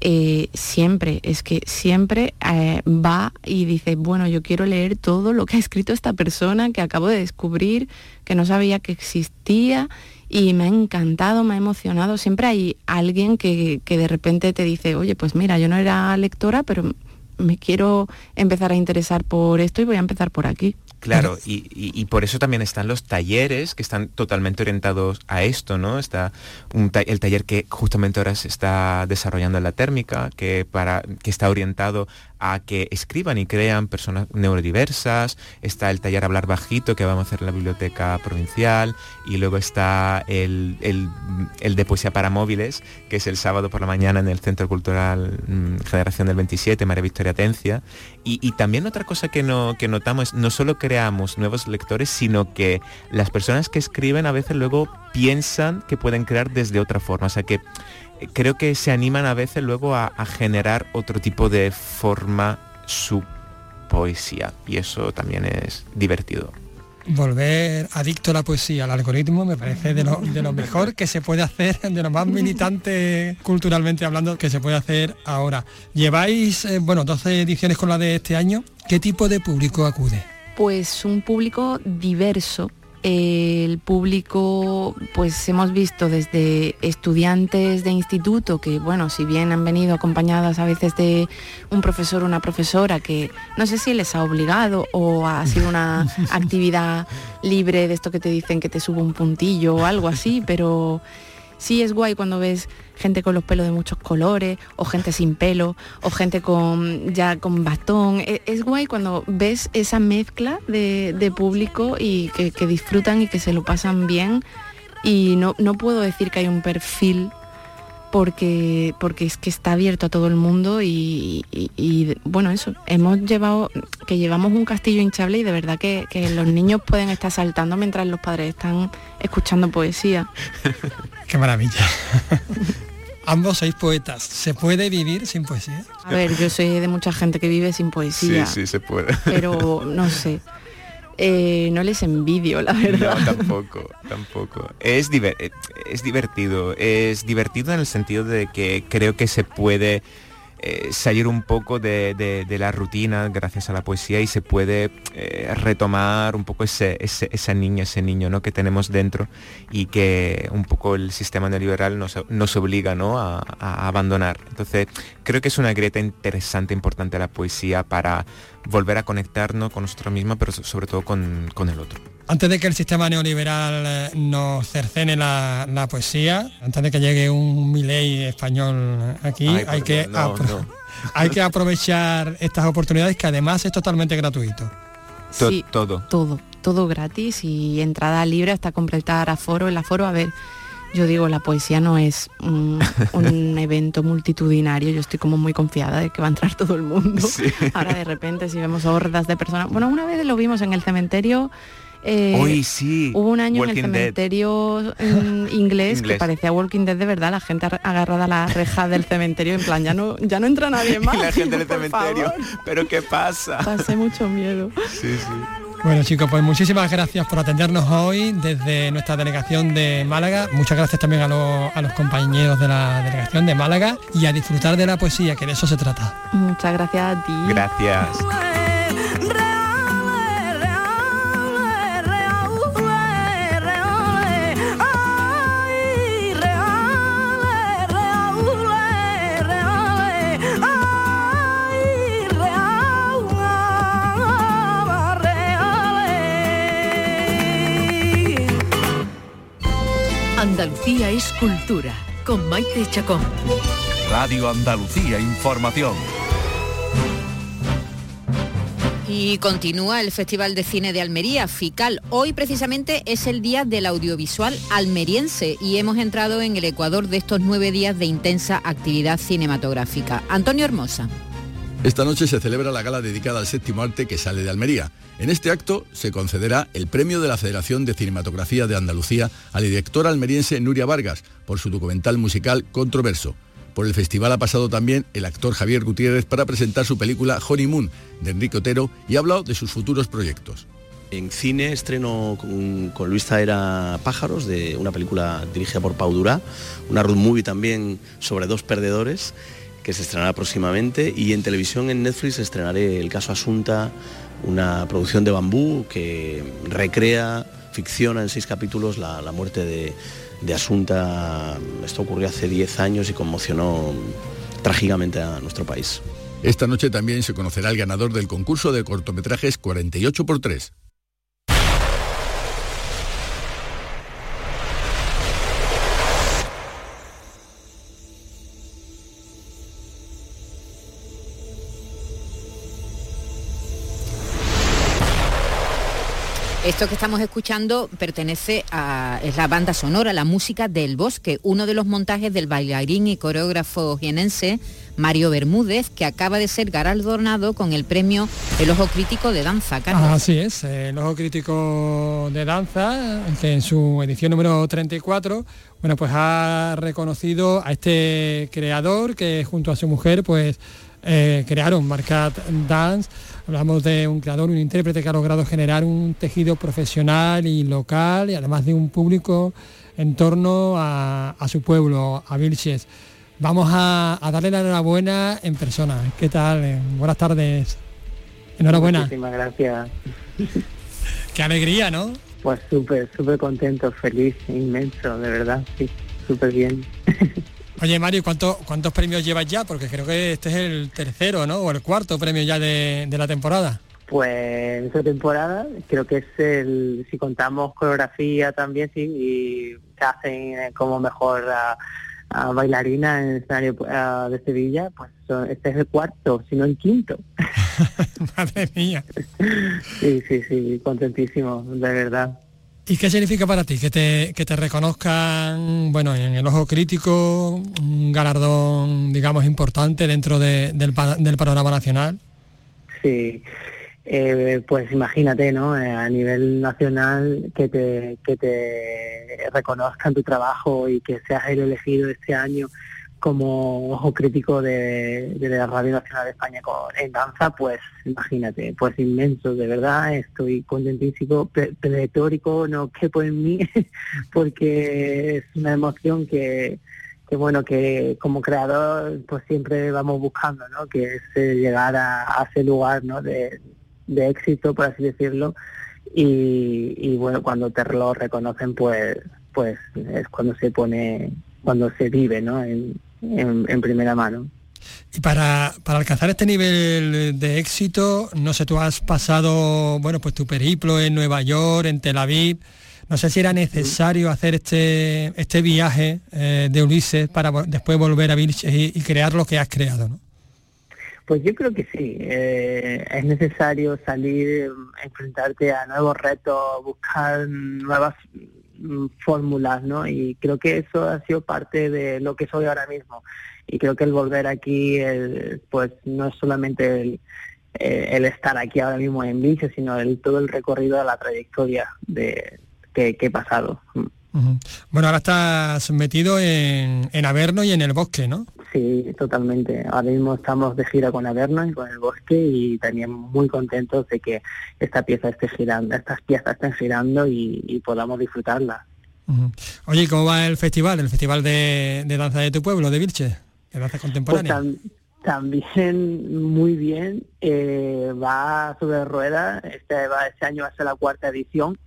eh, siempre, es que siempre eh, va y dice, bueno, yo quiero leer todo lo que ha escrito esta persona que acabo de descubrir, que no sabía que existía y me ha encantado, me ha emocionado. Siempre hay alguien que, que de repente te dice, oye, pues mira, yo no era lectora, pero me quiero empezar a interesar por esto y voy a empezar por aquí. Claro, y, por eso también están los talleres que están totalmente orientados a esto, ¿no? Está el taller que justamente ahora se está desarrollando en la térmica, que, para, que está orientado a que escriban y crean personas neurodiversas, está el taller Hablar Bajito que vamos a hacer en la biblioteca provincial y luego está el, de poesía para móviles, que es el sábado por la mañana en el Centro Cultural mm, Generación del 27, María Victoria Tencia. Y, también otra cosa que, no, que notamos, no solo creamos nuevos lectores, sino que las personas que escriben a veces luego piensan que pueden crear desde otra forma. O sea que creo que se animan a veces luego a, generar otro tipo de forma su poesía y eso también es divertido volver adicto a la poesía, al algoritmo, me parece de lo, mejor que se puede hacer, de lo más militante culturalmente hablando que se puede hacer ahora. Lleváis, eh, bueno, 12 ediciones con la de este año. ¿Qué tipo de público acude? Pues un público diverso, el público, pues hemos visto desde estudiantes de instituto que, bueno, si bien han venido acompañadas a veces de un profesor o una profesora que no sé si les ha obligado o ha sido una actividad libre de esto que te dicen que te subo un puntillo o algo así, pero sí es guay cuando ves gente con los pelos de muchos colores, o gente sin pelo, o gente con ya con bastón. E, es, guay cuando ves esa mezcla de, público y que, disfrutan y que se lo pasan bien. Y no, no puedo decir que hay un perfil porque, porque es que está abierto a todo el mundo y, bueno, eso, hemos llevado, que llevamos un castillo hinchable y de verdad que, los niños pueden estar saltando mientras los padres están escuchando poesía. Qué maravilla. Ambos sois poetas. ¿Se puede vivir sin poesía? A ver, yo soy de mucha gente que vive sin poesía. Sí, sí, se puede. Pero no sé. Eh, no les envidio, la verdad. No, tampoco, tampoco. Es, diver- eh, es divertido, es divertido en el sentido de que creo que se puede eh, salir un poco de, de- la rutina gracias a la poesía y se puede eh, retomar un poco ese, esa niña, ese niño ¿no? que tenemos dentro y que un poco el sistema neoliberal nos, nos obliga ¿no? a, abandonar. Entonces creo que es una grieta interesante, importante la poesía para volver a conectarnos con nosotros mismos, pero so- sobre todo con, con el otro. Antes de que el sistema neoliberal eh, nos cercene la, la poesía, antes de que llegue un Milei español aquí, Ay, hay, que no, no. hay que aprovechar estas oportunidades que además es totalmente gratuito. To- Sí, todo. todo, todo gratis y entrada libre hasta completar aforo. El aforo, a ver, yo digo, la poesía no es un, un evento multitudinario, yo estoy como muy confiada de que va a entrar todo el mundo. Ahora de repente si vemos hordas de personas, bueno, una vez lo vimos en el cementerio. Eh, Hoy sí. Hubo un año en el cementerio mm, inglés, que parecía Walking Dead de verdad, la gente ar- agarrada a la reja del cementerio en plan, ya no, ya no entra nadie más. Y la gente del cementerio. favor. Pero ¿qué pasa? Pasé mucho miedo. Sí, sí. Bueno chicos, pues muchísimas gracias por atendernos hoy desde nuestra delegación de Málaga. Muchas gracias también a, los- a los compañeros de la delegación de Málaga y a disfrutar de la poesía, que de eso se trata. Muchas gracias a ti. Gracias. Andalucía es cultura, con Maite Chacón. Radio Andalucía Información. Y continúa el Festival de Cine de Almería, FICAL. Hoy precisamente es el día del audiovisual almeriense y hemos entrado en el Ecuador de estos nueve días de intensa actividad cinematográfica. Antonio Hermosa. Esta noche se celebra la gala dedicada al séptimo arte que sale de Almería. En este acto se concederá el premio de la Federación de Cinematografía de Andalucía a la directora almeriense Nuria Vargas por su documental musical Controverso. Por el festival ha pasado también el actor Javier Gutiérrez para presentar su película Honeymoon de Enrique Otero y ha hablado de sus futuros proyectos. En cine estreno con, Luis Zaera Pájaros, de una película dirigida por Pau Durá, una road movie también sobre dos perdedores, que se estrenará próximamente, y en televisión en Netflix estrenaré El caso Asunta, una producción de bambú que recrea, ficciona en seis capítulos la, muerte de, de Asunta. Esto ocurrió hace 10 años y conmocionó trágicamente a nuestro país. Esta noche también se conocerá el ganador del concurso de cortometrajes 48 Esto que estamos escuchando pertenece a es la banda sonora, la música del bosque, uno de los montajes del bailarín y coreógrafo jienense Mario Bermúdez, que acaba de ser galardonado con el premio El Ojo Crítico de Danza. Carlos. Así es, el Ojo Crítico de Danza, que en su edición número 34, bueno, pues ha reconocido a este creador que junto a su mujer, pues eh, crearon Marcat Dance. Hablamos de un creador, un intérprete que ha logrado generar un tejido profesional y local y además de un público en torno a, a su pueblo, a Vilches. Vamos a, a darle la enhorabuena en persona. ¿Qué tal? Eh, Buenas tardes. Enhorabuena. Muchísimas gracias. Qué alegría, ¿no? Pues súper, súper contento, feliz, inmenso, de verdad, sí, súper bien. Oye, Mario, ¿cuánto- ¿cuántos premios llevas ya? Porque creo que este es el tercero, ¿no? O el cuarto premio ya de, de la temporada. Pues esta temporada creo que es el, si contamos coreografía también, sí, y se hacen eh, como mejor a, a bailarina en el escenario ah, de Sevilla, pues son- este es el cuarto, si no el quinto. Madre mía. Sí, sí, sí, contentísimo, de verdad. ¿Y qué significa para ti que te, que te reconozcan, bueno, en el ojo crítico, un galardón, digamos, importante dentro del panorama nacional? Sí, eh, pues imagínate, ¿no? Eh, a nivel nacional que te, que te reconozcan tu trabajo y que seas el elegido este año como ojo crítico de, la Radio Nacional de España en danza, pues imagínate, pues inmenso, de verdad, estoy contentísimo, pletórico, no quepo en mí, porque es una emoción que, que bueno, que como creador pues siempre vamos buscando, ¿no? Que es eh, llegar a, ese lugar, ¿no? De, éxito, por así decirlo, y, bueno, cuando te lo reconocen, pues, pues es cuando se pone, cuando se vive, ¿no? En, en, primera mano. Y para, para, alcanzar este nivel de éxito, no sé, tú has pasado, bueno, pues tu periplo en Nueva York, en Tel Aviv. No sé si era necesario hacer este, este viaje eh, de Ulises para después volver a Vilches y, crear lo que has creado, ¿no? Pues yo creo que sí. Eh, es necesario salir, enfrentarte a nuevos retos, buscar nuevas Mm, fórmulas, ¿no? Y creo que eso ha sido parte de lo que soy ahora mismo. Y creo que el volver aquí, pues no es solamente el, eh, el, estar aquí ahora mismo en Vice, sino el, todo el recorrido de la trayectoria de, que, he pasado. Bueno, ahora estás metido en, en Averno y en el bosque, ¿no? Sí, totalmente. Ahora mismo estamos de gira con Averno y con el bosque y también muy contentos de que esta pieza esté girando, estas piezas estén girando y, podamos disfrutarla. Oye, ¿cómo va el festival? El festival de, danza de tu pueblo, de Vilche, de danza contemporánea. Pues también muy bien, eh, va sobre ruedas, este, va, este año va a ser la cuarta edición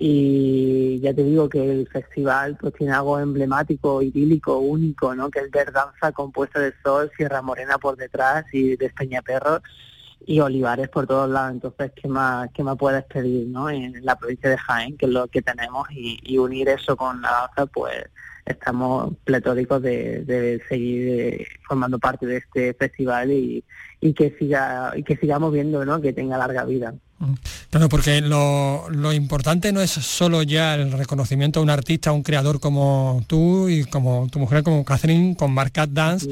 y ya te digo que el festival pues tiene algo emblemático, idílico, único, ¿no? Que es ver danza compuesta de sol, Sierra Morena por detrás y de Peñaperro y olivares por todos lados. Entonces, ¿qué más, qué más puedes pedir, ¿no? En la provincia de Jaén, que es lo que tenemos, y, unir eso con la danza, pues estamos pletóricos de, seguir eh, formando parte de este festival y, y que siga y que sigamos viendo, ¿no? Que tenga larga vida. Claro, porque lo, importante no es solo ya el reconocimiento a un artista, a un creador como tú y como tu mujer, como Catherine, con Marcat Dance,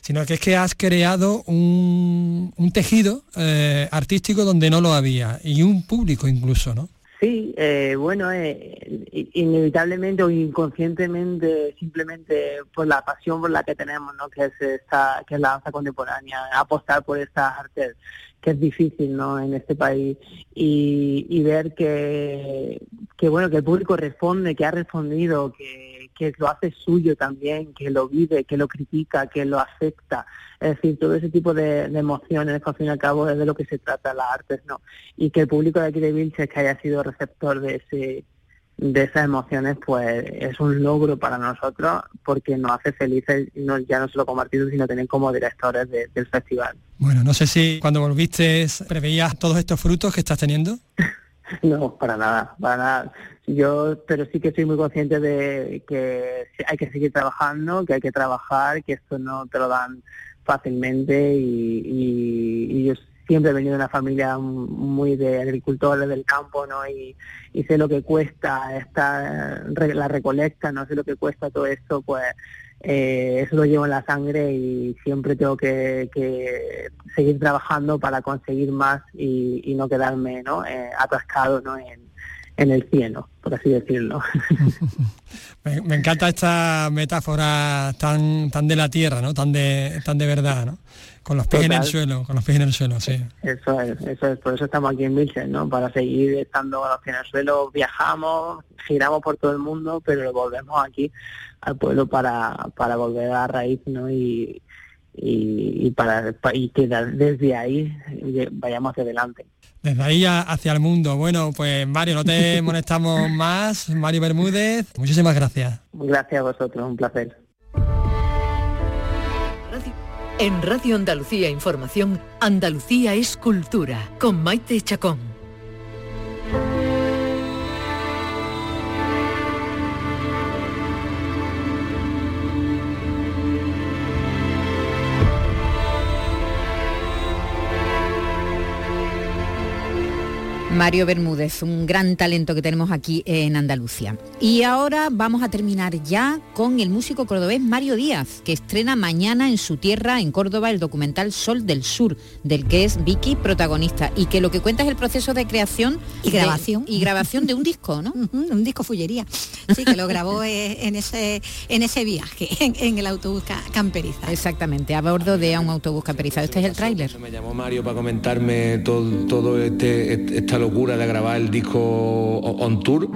sino que es que has creado un, tejido eh, artístico donde no lo había y un público incluso, ¿no? Sí, eh, bueno, eh, inevitablemente o inconscientemente, simplemente por la pasión por la que tenemos, ¿no? Que es esta, que es la danza contemporánea, apostar por estas artes que es difícil no en este país y, y ver que, que bueno que el público responde que ha respondido que, que lo hace suyo también que lo vive que lo critica que lo acepta es decir todo ese tipo de, emociones que al fin y al cabo es de lo que se trata las artes no y que el público de aquí de Vilches que haya sido receptor de ese de esas emociones, pues es un logro para nosotros porque nos hace felices, no, ya no solo como artistas, sino también como directores del festival. Bueno, no sé si cuando volviste preveías todos estos frutos que estás teniendo. no, para nada, para nada. Yo, pero sí que soy muy consciente de que hay que seguir trabajando, que hay que trabajar, que esto no te lo dan fácilmente y, y, y yo siempre he venido de una familia muy de agricultores del campo, ¿no? Y, sé lo que cuesta esta, la recolecta, no sé lo que cuesta todo esto, pues eh, eso lo llevo en la sangre y siempre tengo que, seguir trabajando para conseguir más y, no quedarme, ¿no? Eh, atascado, ¿no? En, el cielo, por así decirlo. me, encanta esta metáfora tan tan de la tierra, ¿no? Tan de tan de verdad, ¿no? Con los pies en el suelo, con los pies en el suelo, sí. Eso es, eso es, por eso estamos aquí en Vilchen, ¿no? Para seguir estando con los pies en el suelo, viajamos, giramos por todo el mundo, pero volvemos aquí al pueblo para, para volver a raíz, ¿no? Y, y, para y que desde ahí vayamos hacia adelante. Desde ahí hacia el mundo. Bueno, pues Mario, no te molestamos más. Mario Bermúdez, muchísimas gracias. Gracias a vosotros, un placer. En Radio Andalucía Información, Andalucía es cultura, con Maite Chacón. Mario Bermúdez, un gran talento que tenemos aquí en Andalucía. Y ahora vamos a terminar ya con el músico cordobés Mario Díaz, que estrena mañana en su tierra, en Córdoba, el documental Sol del Sur, del que es Vicky protagonista, y que lo que cuenta es el proceso de creación y grabación y grabación de un disco, ¿no? un disco fullería. Sí, que lo grabó en ese en ese viaje, en, el autobús camperizado. Exactamente, a bordo de un autobús camperizado. Este es el tráiler. Me llamó Mario para comentarme todo, todo este, este de grabar el disco on tour,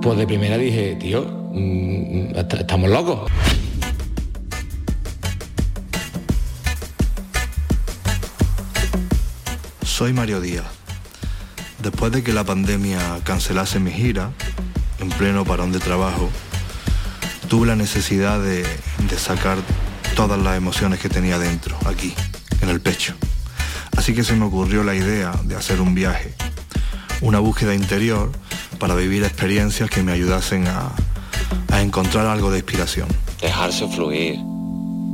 pues de primera dije, tío, mm, estamos locos. Soy Mario Díaz. Después de que la pandemia cancelase mi gira, en pleno parón de trabajo, tuve la necesidad de sacar todas las emociones que tenía dentro, aquí, en el pecho. Así que se me ocurrió la idea de hacer un viaje una búsqueda interior para vivir experiencias que me ayudasen a, encontrar algo de inspiración. Dejarse fluir,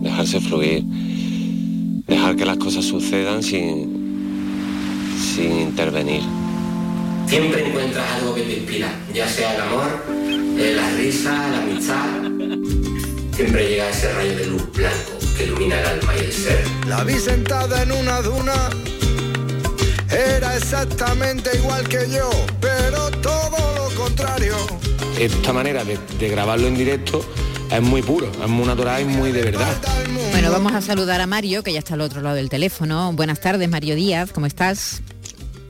dejarse fluir, dejar que las cosas sucedan sin, sin intervenir. Siempre encuentras algo que te inspira, ya sea el amor, eh, la risa, la amistad. Siempre llega ese rayo de luz blanco que ilumina el alma y el ser. La vi sentada en una duna era exactamente igual que yo, pero todo lo contrario. Esta manera de, grabarlo en directo es muy puro, es muy natural y muy de verdad. Bueno, vamos a saludar a Mario, que ya está al otro lado del teléfono. Buenas tardes, Mario Díaz, ¿cómo estás?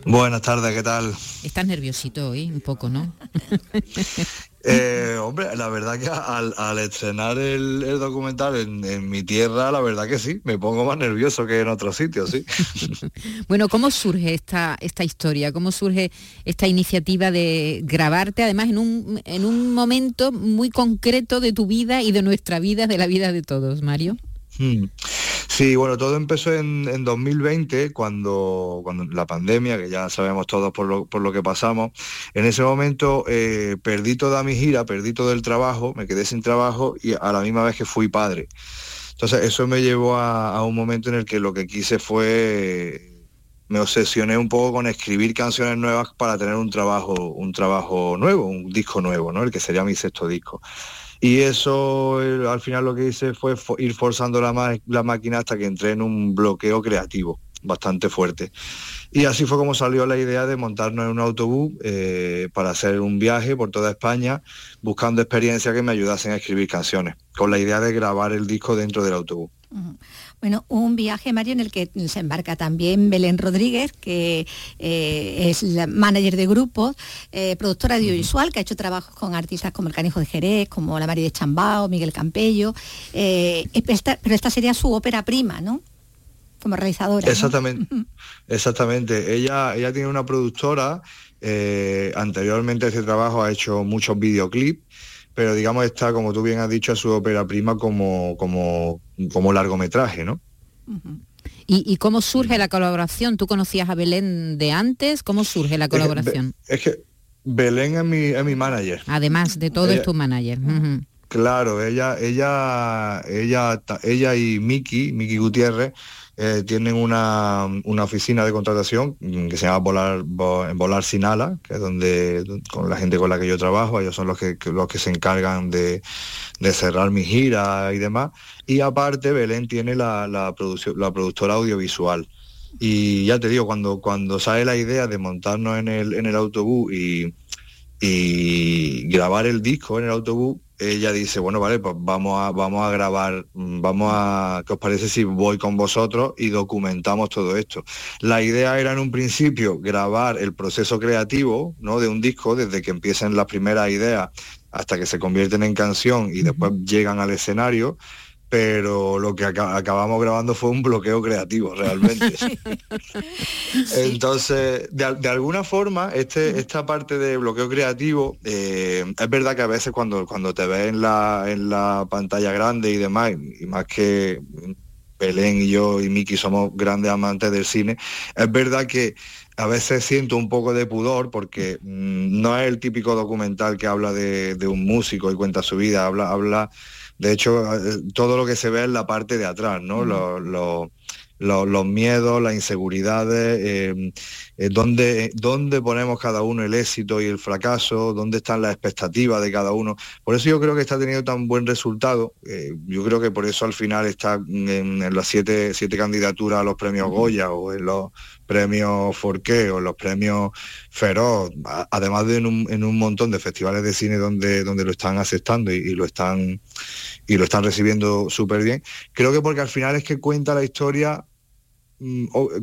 Buenas tardes, ¿qué tal? Estás nerviosito hoy, un poco, ¿no? Eh, hombre, la verdad que al, estrenar el, documental en, mi tierra, la verdad que sí, me pongo más nervioso que en otros sitios, sí. bueno, ¿cómo surge esta, esta historia? ¿Cómo surge esta iniciativa de grabarte, además, en un, en un momento muy concreto de tu vida y de nuestra vida, de la vida de todos, Mario? Hmm. Sí, bueno, todo empezó en, 2020, cuando, cuando la pandemia, que ya sabemos todos por lo, que pasamos, en ese momento eh, perdí toda mi gira, perdí todo el trabajo, me quedé sin trabajo y a la misma vez que fui padre. Entonces eso me llevó a, un momento en el que lo que quise fue, me obsesioné un poco con escribir canciones nuevas para tener un trabajo, un trabajo nuevo, un disco nuevo, ¿no? El que sería mi sexto disco. Y eso al final lo que hice fue ir forzando la, la máquina hasta que entré en un bloqueo creativo bastante fuerte. Y así fue como salió la idea de montarnos en un autobús eh, para hacer un viaje por toda España, buscando experiencias que me ayudasen a escribir canciones, con la idea de grabar el disco dentro del autobús. Bueno, un viaje, Mario, en el que se embarca también Belén Rodríguez, que eh, es la manager de grupos, eh, productora audiovisual, que ha hecho trabajos con artistas como el Canijo de Jerez, como la María de Chambao, Miguel Campello, eh, pero esta sería su ópera prima, ¿no? Como realizadora. Exactamente, exactamente. Ella, ella tiene una productora, anteriormente a ese trabajo ha hecho muchos videoclips pero digamos está, como tú bien has dicho, a su ópera prima como, como, como largometraje, ¿no? ¿Y, cómo surge la colaboración? ¿Tú conocías a Belén de antes? ¿Cómo surge la colaboración? Es que, Belén es mi, es mi manager. Además de todo es tu manager. Claro, ella, ella, ella, ella y Miki, Miki Gutiérrez, eh, tienen una, oficina de contratación que se llama Volar, Volar Sin Ala, que es donde con la gente con la que yo trabajo, ellos son los que, los que se encargan de, cerrar mi gira y demás. Y aparte Belén tiene la, la, la productora audiovisual. Y ya te digo, cuando, cuando sale la idea de montarnos en el, en el autobús y, y grabar el disco en el autobús, ella dice, bueno, vale, pues vamos a, vamos a grabar, mm, vamos a, ¿qué os parece si voy con vosotros y documentamos todo esto? La idea era en un principio grabar el proceso creativo, ¿no? De un disco, desde que empiezan las primeras ideas hasta que se convierten en canción y después llegan al escenario pero lo que acabamos grabando fue un bloqueo creativo realmente. Entonces, de, alguna forma, este, esta parte de bloqueo creativo, eh, es verdad que a veces cuando, cuando te ves en la, en la pantalla grande y demás, y más que Belén y yo y Miki somos grandes amantes del cine, es verdad que a veces siento un poco de pudor porque mm, no es el típico documental que habla de, de un músico y cuenta su vida, habla, habla de hecho, eh, todo lo que se ve es la parte de atrás, ¿no? los, miedos, las inseguridades, eh, eh, dónde, dónde, ponemos cada uno el éxito y el fracaso, dónde están las expectativas de cada uno. Por eso yo creo que está teniendo tan buen resultado. Eh, yo creo que por eso al final está en, las siete, siete candidaturas a los premios Goya o en los premios Forqué o en los premios Feroz, además de en un, montón de festivales de cine donde, donde lo están aceptando y lo están y lo están recibiendo súper bien. Creo que porque al final es que cuenta la historia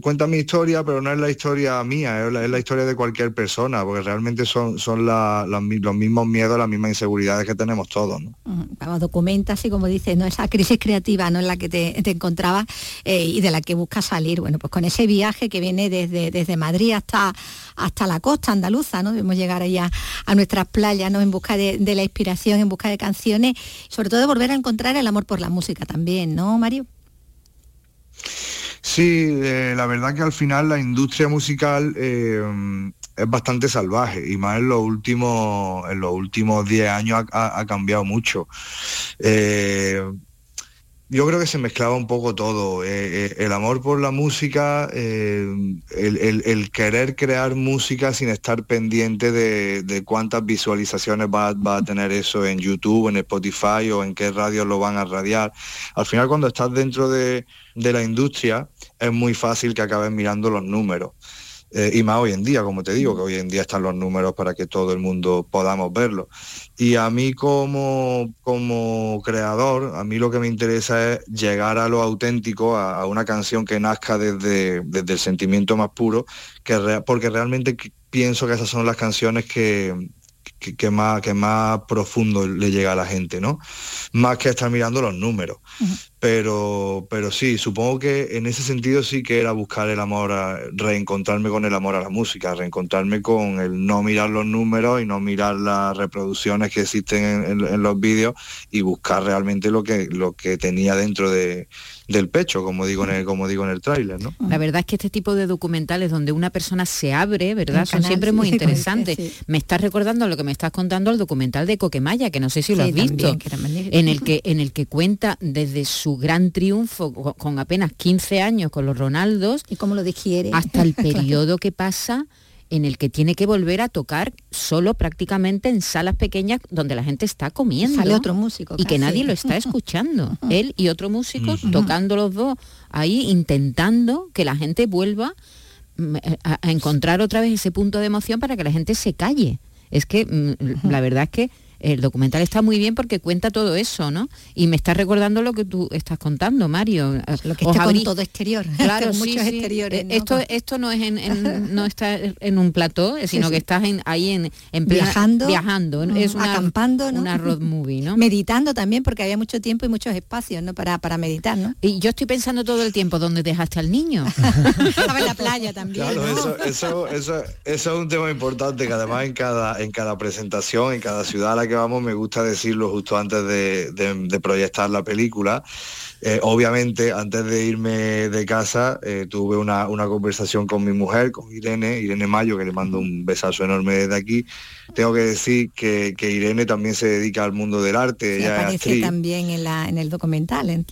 cuenta mi historia, pero no es la historia mía, es la, historia de cualquier persona, porque realmente son, son los mismos miedos, las mismas inseguridades que tenemos todos. ¿no? documenta así como dice, ¿no? esa crisis creativa ¿no? en la que te, encontrabas eh, y de la que buscas salir. Bueno, pues con ese viaje que viene desde, desde Madrid hasta, hasta la costa andaluza, ¿no? Debemos llegar allá a nuestras playas, ¿no? En busca de la inspiración, en busca de canciones, sobre todo de volver a encontrar el amor por la música también, ¿no, Mario? Sí, eh, la verdad que al final la industria musical eh, es bastante salvaje y más en los últimos en los últimos 10 años ha, cambiado mucho. Eh, yo creo que se mezclaba un poco todo, el amor por la música, el, querer crear música sin estar pendiente de, cuántas visualizaciones va, va, a tener eso en YouTube, en Spotify o en qué radio lo van a radiar. Al final cuando estás dentro de, de la industria, es muy fácil que acabes mirando los números. Eh, y más hoy en día, como te digo, que hoy en día están los números para que todo el mundo podamos verlo. Y a mí como, como creador, a mí lo que me interesa es llegar a lo auténtico, a, una canción que nazca desde, desde, el sentimiento más puro, que porque realmente pienso que esas son las canciones que, que, más, que más profundo le llega a la gente, ¿no? Más que estar mirando los números. Pero, pero sí, supongo que en ese sentido sí que era buscar el amor, a, reencontrarme con el amor a la música, reencontrarme con el no mirar los números y no mirar las reproducciones que existen en, los vídeos y buscar realmente lo que, lo que tenía dentro de, del pecho, como digo en el, como digo en el tráiler, ¿no? La verdad es que este tipo de documentales donde una persona se abre, ¿verdad? Son siempre muy interesantes. Me estás recordando lo que me estás contando el documental de Coquemaya, que no sé si lo has visto, en el que en el que cuenta desde su gran triunfo con apenas 15 años con los Ronaldos y cómo lo digiere hasta el periodo que pasa en el que tiene que volver a tocar solo prácticamente en salas pequeñas donde la gente está comiendo. Sale otro músico. Y que nadie lo está escuchando. Él y otro músico tocando los dos ahí intentando que la gente vuelva mm, a, encontrar otra vez ese punto de emoción para que la gente se calle. Es que mm, la verdad es que el documental está muy bien porque cuenta todo eso, ¿no? Y me está recordando lo que tú estás contando, Mario. Lo que está con todo exterior, claro, muchos exteriores. Eh, esto, esto no es en, no está en un plató, sino que estás en, ahí en, en viajando, viajando, es una, acampando, ¿no? una road movie, ¿no? Meditando también porque había mucho tiempo y muchos espacios, ¿no? Para, para meditar, ¿no? Y yo estoy pensando todo el tiempo dónde dejaste al niño. Estaba en la playa también. Claro, eso, eso, eso, eso, es un tema importante que además en cada en cada presentación, en cada ciudad a la que vamos, me gusta decirlo justo antes de, proyectar la película. Eh, obviamente, antes de irme de casa, eh, tuve una, conversación con mi mujer, con Irene, Irene Mayo, que le mando un besazo enorme desde aquí. Tengo que decir que, Irene también se dedica al mundo del arte. Que aparece también en, la, en el documental.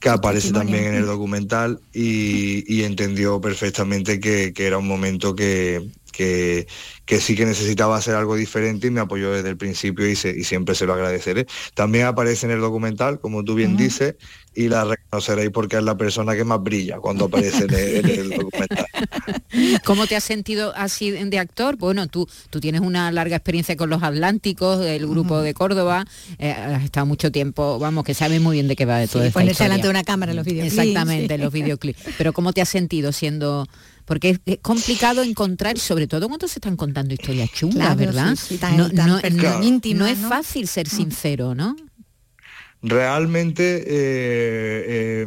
que aparece también en el documental y, entendió perfectamente que, que era un momento que, que, que sí que necesitaba hacer algo diferente y me apoyó desde el principio y, y siempre se lo agradeceré. También aparece en el documental, como tú bien dices, y la reconoceréis porque es la persona que más brilla cuando aparece en el, documental. ¿Cómo te has sentido así de actor? Bueno, tú, tú tienes una larga experiencia con los Atlánticos, el grupo de Córdoba, eh, has estado mucho tiempo, vamos, que sabes muy bien de qué va de todo esto. Ponerse delante de una cámara en los videoclips. Exactamente, en los videoclips. Pero ¿cómo te has sentido siendo porque es, complicado encontrer, sobre todo cuando se están contando historias chungas, ¿verdad? no, es fácil ser sincero, ¿no? Realmente eh, eh,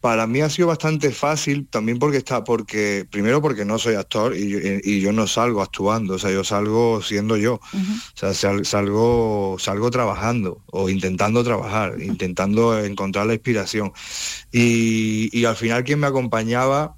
para mí ha sido bastante fácil también porque está porque primero porque no soy actor y, yo no salgo actuando, o sea yo salgo siendo yo, o sea salgo salgo trabajando o intentando trabajar, intentando encontrar la inspiración. Y, y al final quien me acompañaba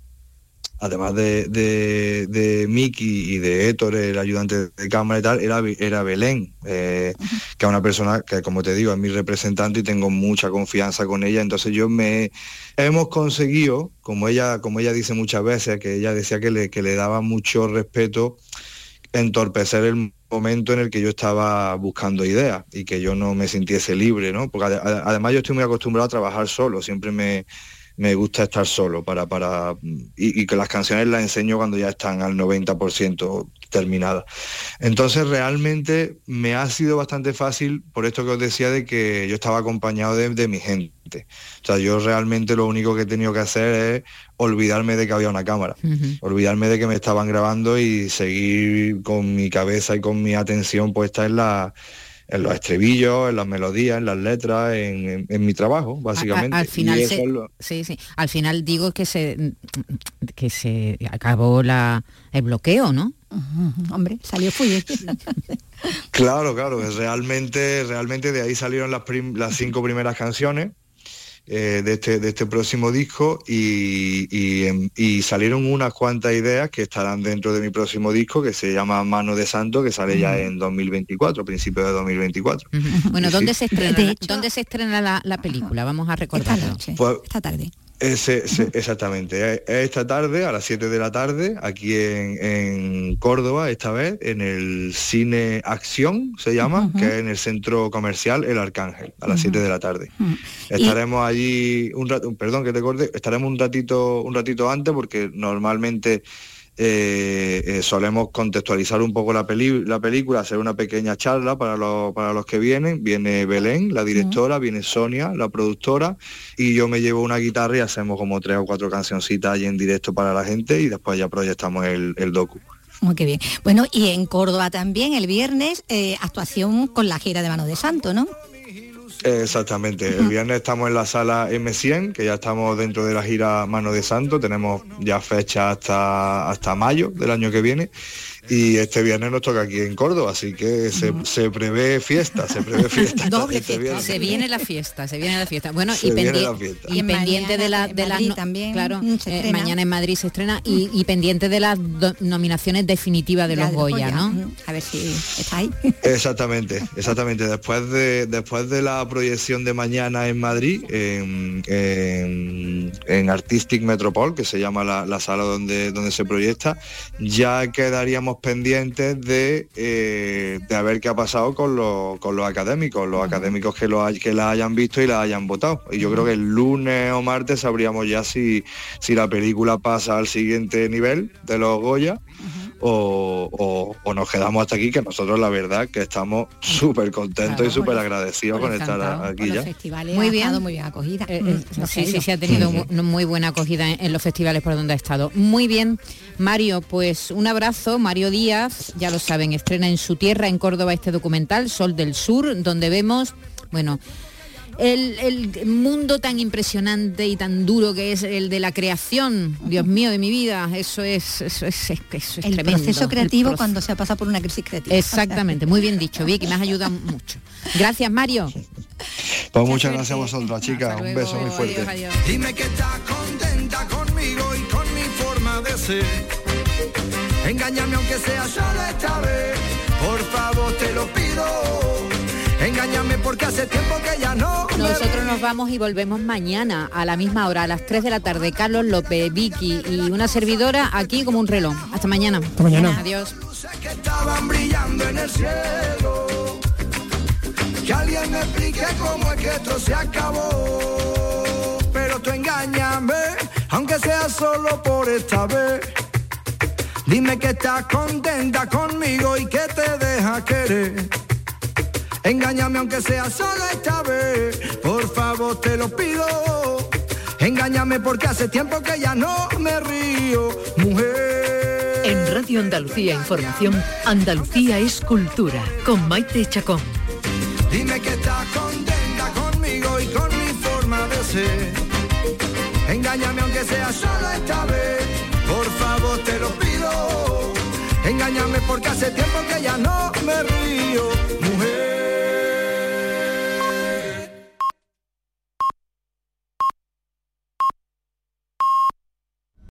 además de, de, de Miki y de Héctor, el ayudante de cámara y tal, era, era Belén, eh, que es una persona que, como te digo, es mi representante y tengo mucha confianza con ella. Entonces yo me hemos conseguido, como ella, como ella dice muchas veces, que ella decía que le, que le daba mucho respeto entorpecer el momento en el que yo estaba buscando ideas y que yo no me sintiese libre, ¿no? Porque además yo estoy muy acostumbrado a trabajar solo, siempre me, me gusta estar solo para, para y, que las canciones las enseño cuando ya están al 90% terminadas. Entonces realmente me ha sido bastante fácil por esto que os decía de que yo estaba acompañado de, mi gente. O sea, yo realmente lo único que he tenido que hacer es olvidarme de que había una cámara, olvidarme de que me estaban grabando y seguir con mi cabeza y con mi atención puesta en la en los estribillos, en las melodías, en las letras, en, mi trabajo, básicamente. al final, sí, sí. Al final digo que se que se acabó la, el bloqueo, ¿no? Hombre, salió fui. claro, claro, realmente, realmente de ahí salieron las, las cinco primeras canciones eh, de, este, de este próximo disco em, y, salieron unas cuantas ideas que estarán dentro de mi próximo disco que se llama Mano de Santo que sale ya en 2024, principio de 2024. Bueno, ¿dónde, se estrena, ¿dónde se estrena la, película? Vamos a recordarlo. Pues esta tarde. Ese, exactamente. Esta tarde, a las 7 de la tarde, aquí en, Córdoba, esta vez, en el Cine Acción, se llama, que es en el centro comercial El Arcángel, a las 7 de la tarde. Estaremos allí un rato, perdón que te corte, estaremos un ratito, un ratito antes porque normalmente eh, eh, solemos contextualizar un poco la, la película, hacer una pequeña charla para los, para los que vienen. Viene Belén, la directora, viene Sonia, la productora, y yo me llevo una guitarra y hacemos como tres o cuatro cancioncitas ahí en directo para la gente y después ya proyectamos el, el docu. Muy que bien. Bueno, y en Córdoba también el viernes eh, actuación con la gira de Mano de Santo, ¿no? Exactamente, el viernes estamos en la sala M100, que ya estamos dentro de la gira Mano de Santo, tenemos ya fecha hasta, hasta mayo del año que viene y este viernes nos toca aquí en Córdoba, así que se, prevé fiesta, se prevé fiesta. Doble este Se viene la fiesta, se viene la fiesta. Bueno, y, pendiente de la de las también claro, eh, mañana en Madrid se estrena y, pendiente de las nominaciones definitivas de los Goya, ¿no? A ver si está ahí. Exactamente, exactamente. Después de después de la proyección de mañana en Madrid, en, en, Artistic Metropol, que se llama la, la sala donde, donde se proyecta, ya quedaríamos pendientes de, eh, de a ver qué ha pasado con, los, con los académicos, los académicos que, lo, que la hayan visto y la hayan votado. Y yo creo que el lunes o martes sabríamos ya si, si la película pasa al siguiente nivel de los Goya o, nos quedamos hasta aquí, que nosotros la verdad que estamos súper contentos y súper agradecidos con estar aquí ya. Muy bien, muy bien acogida. Eh, eh, sí, sí, sí, ha tenido muy buena acogida en, los festivales por donde ha estado. Muy bien, Mario, pues un abrazo, Mario Díaz, ya lo saben, estrena en su tierra, en Córdoba, este documental, Sol del Sur, donde vemos, bueno, el, mundo tan impresionante y tan duro que es el de la creación, Dios mío de mi vida, eso es, eso es, eso es el proceso creativo cuando se pasa por una crisis creativa. Exactamente, muy bien dicho, Vicky, me has ayudado mucho. Gracias, Mario. Pues muchas gracias a vosotros, chicas. Un beso muy fuerte. Dime que estás contenta conmigo y con mi forma de ser. Engáñame aunque sea solo esta vez. Por favor, te lo pido Engáñame porque hace tiempo que ya no. Nosotros nos vamos y volvemos mañana a la misma hora, a las 3 de la tarde. Carlos López, Vicky y una servidora aquí como un reloj. Hasta mañana. Hasta mañana. Adiós. Que estaban brillando en el cielo. Que alguien me explique cómo es que esto se acabó. Pero tú engáñame, aunque sea solo por esta vez. Dime que estás contenta conmigo y que te deja querer. Engáñame aunque sea solo esta vez, por favor te lo pido. Engáñame porque hace tiempo que ya no me río, mujer. En Radio Andalucía Información, Andalucía es cultura, con Maite Chacón. Dime que estás contenta conmigo y con mi forma de ser. Engáñame aunque sea solo esta vez, por favor te lo pido. Engáñame porque hace tiempo que ya no me río.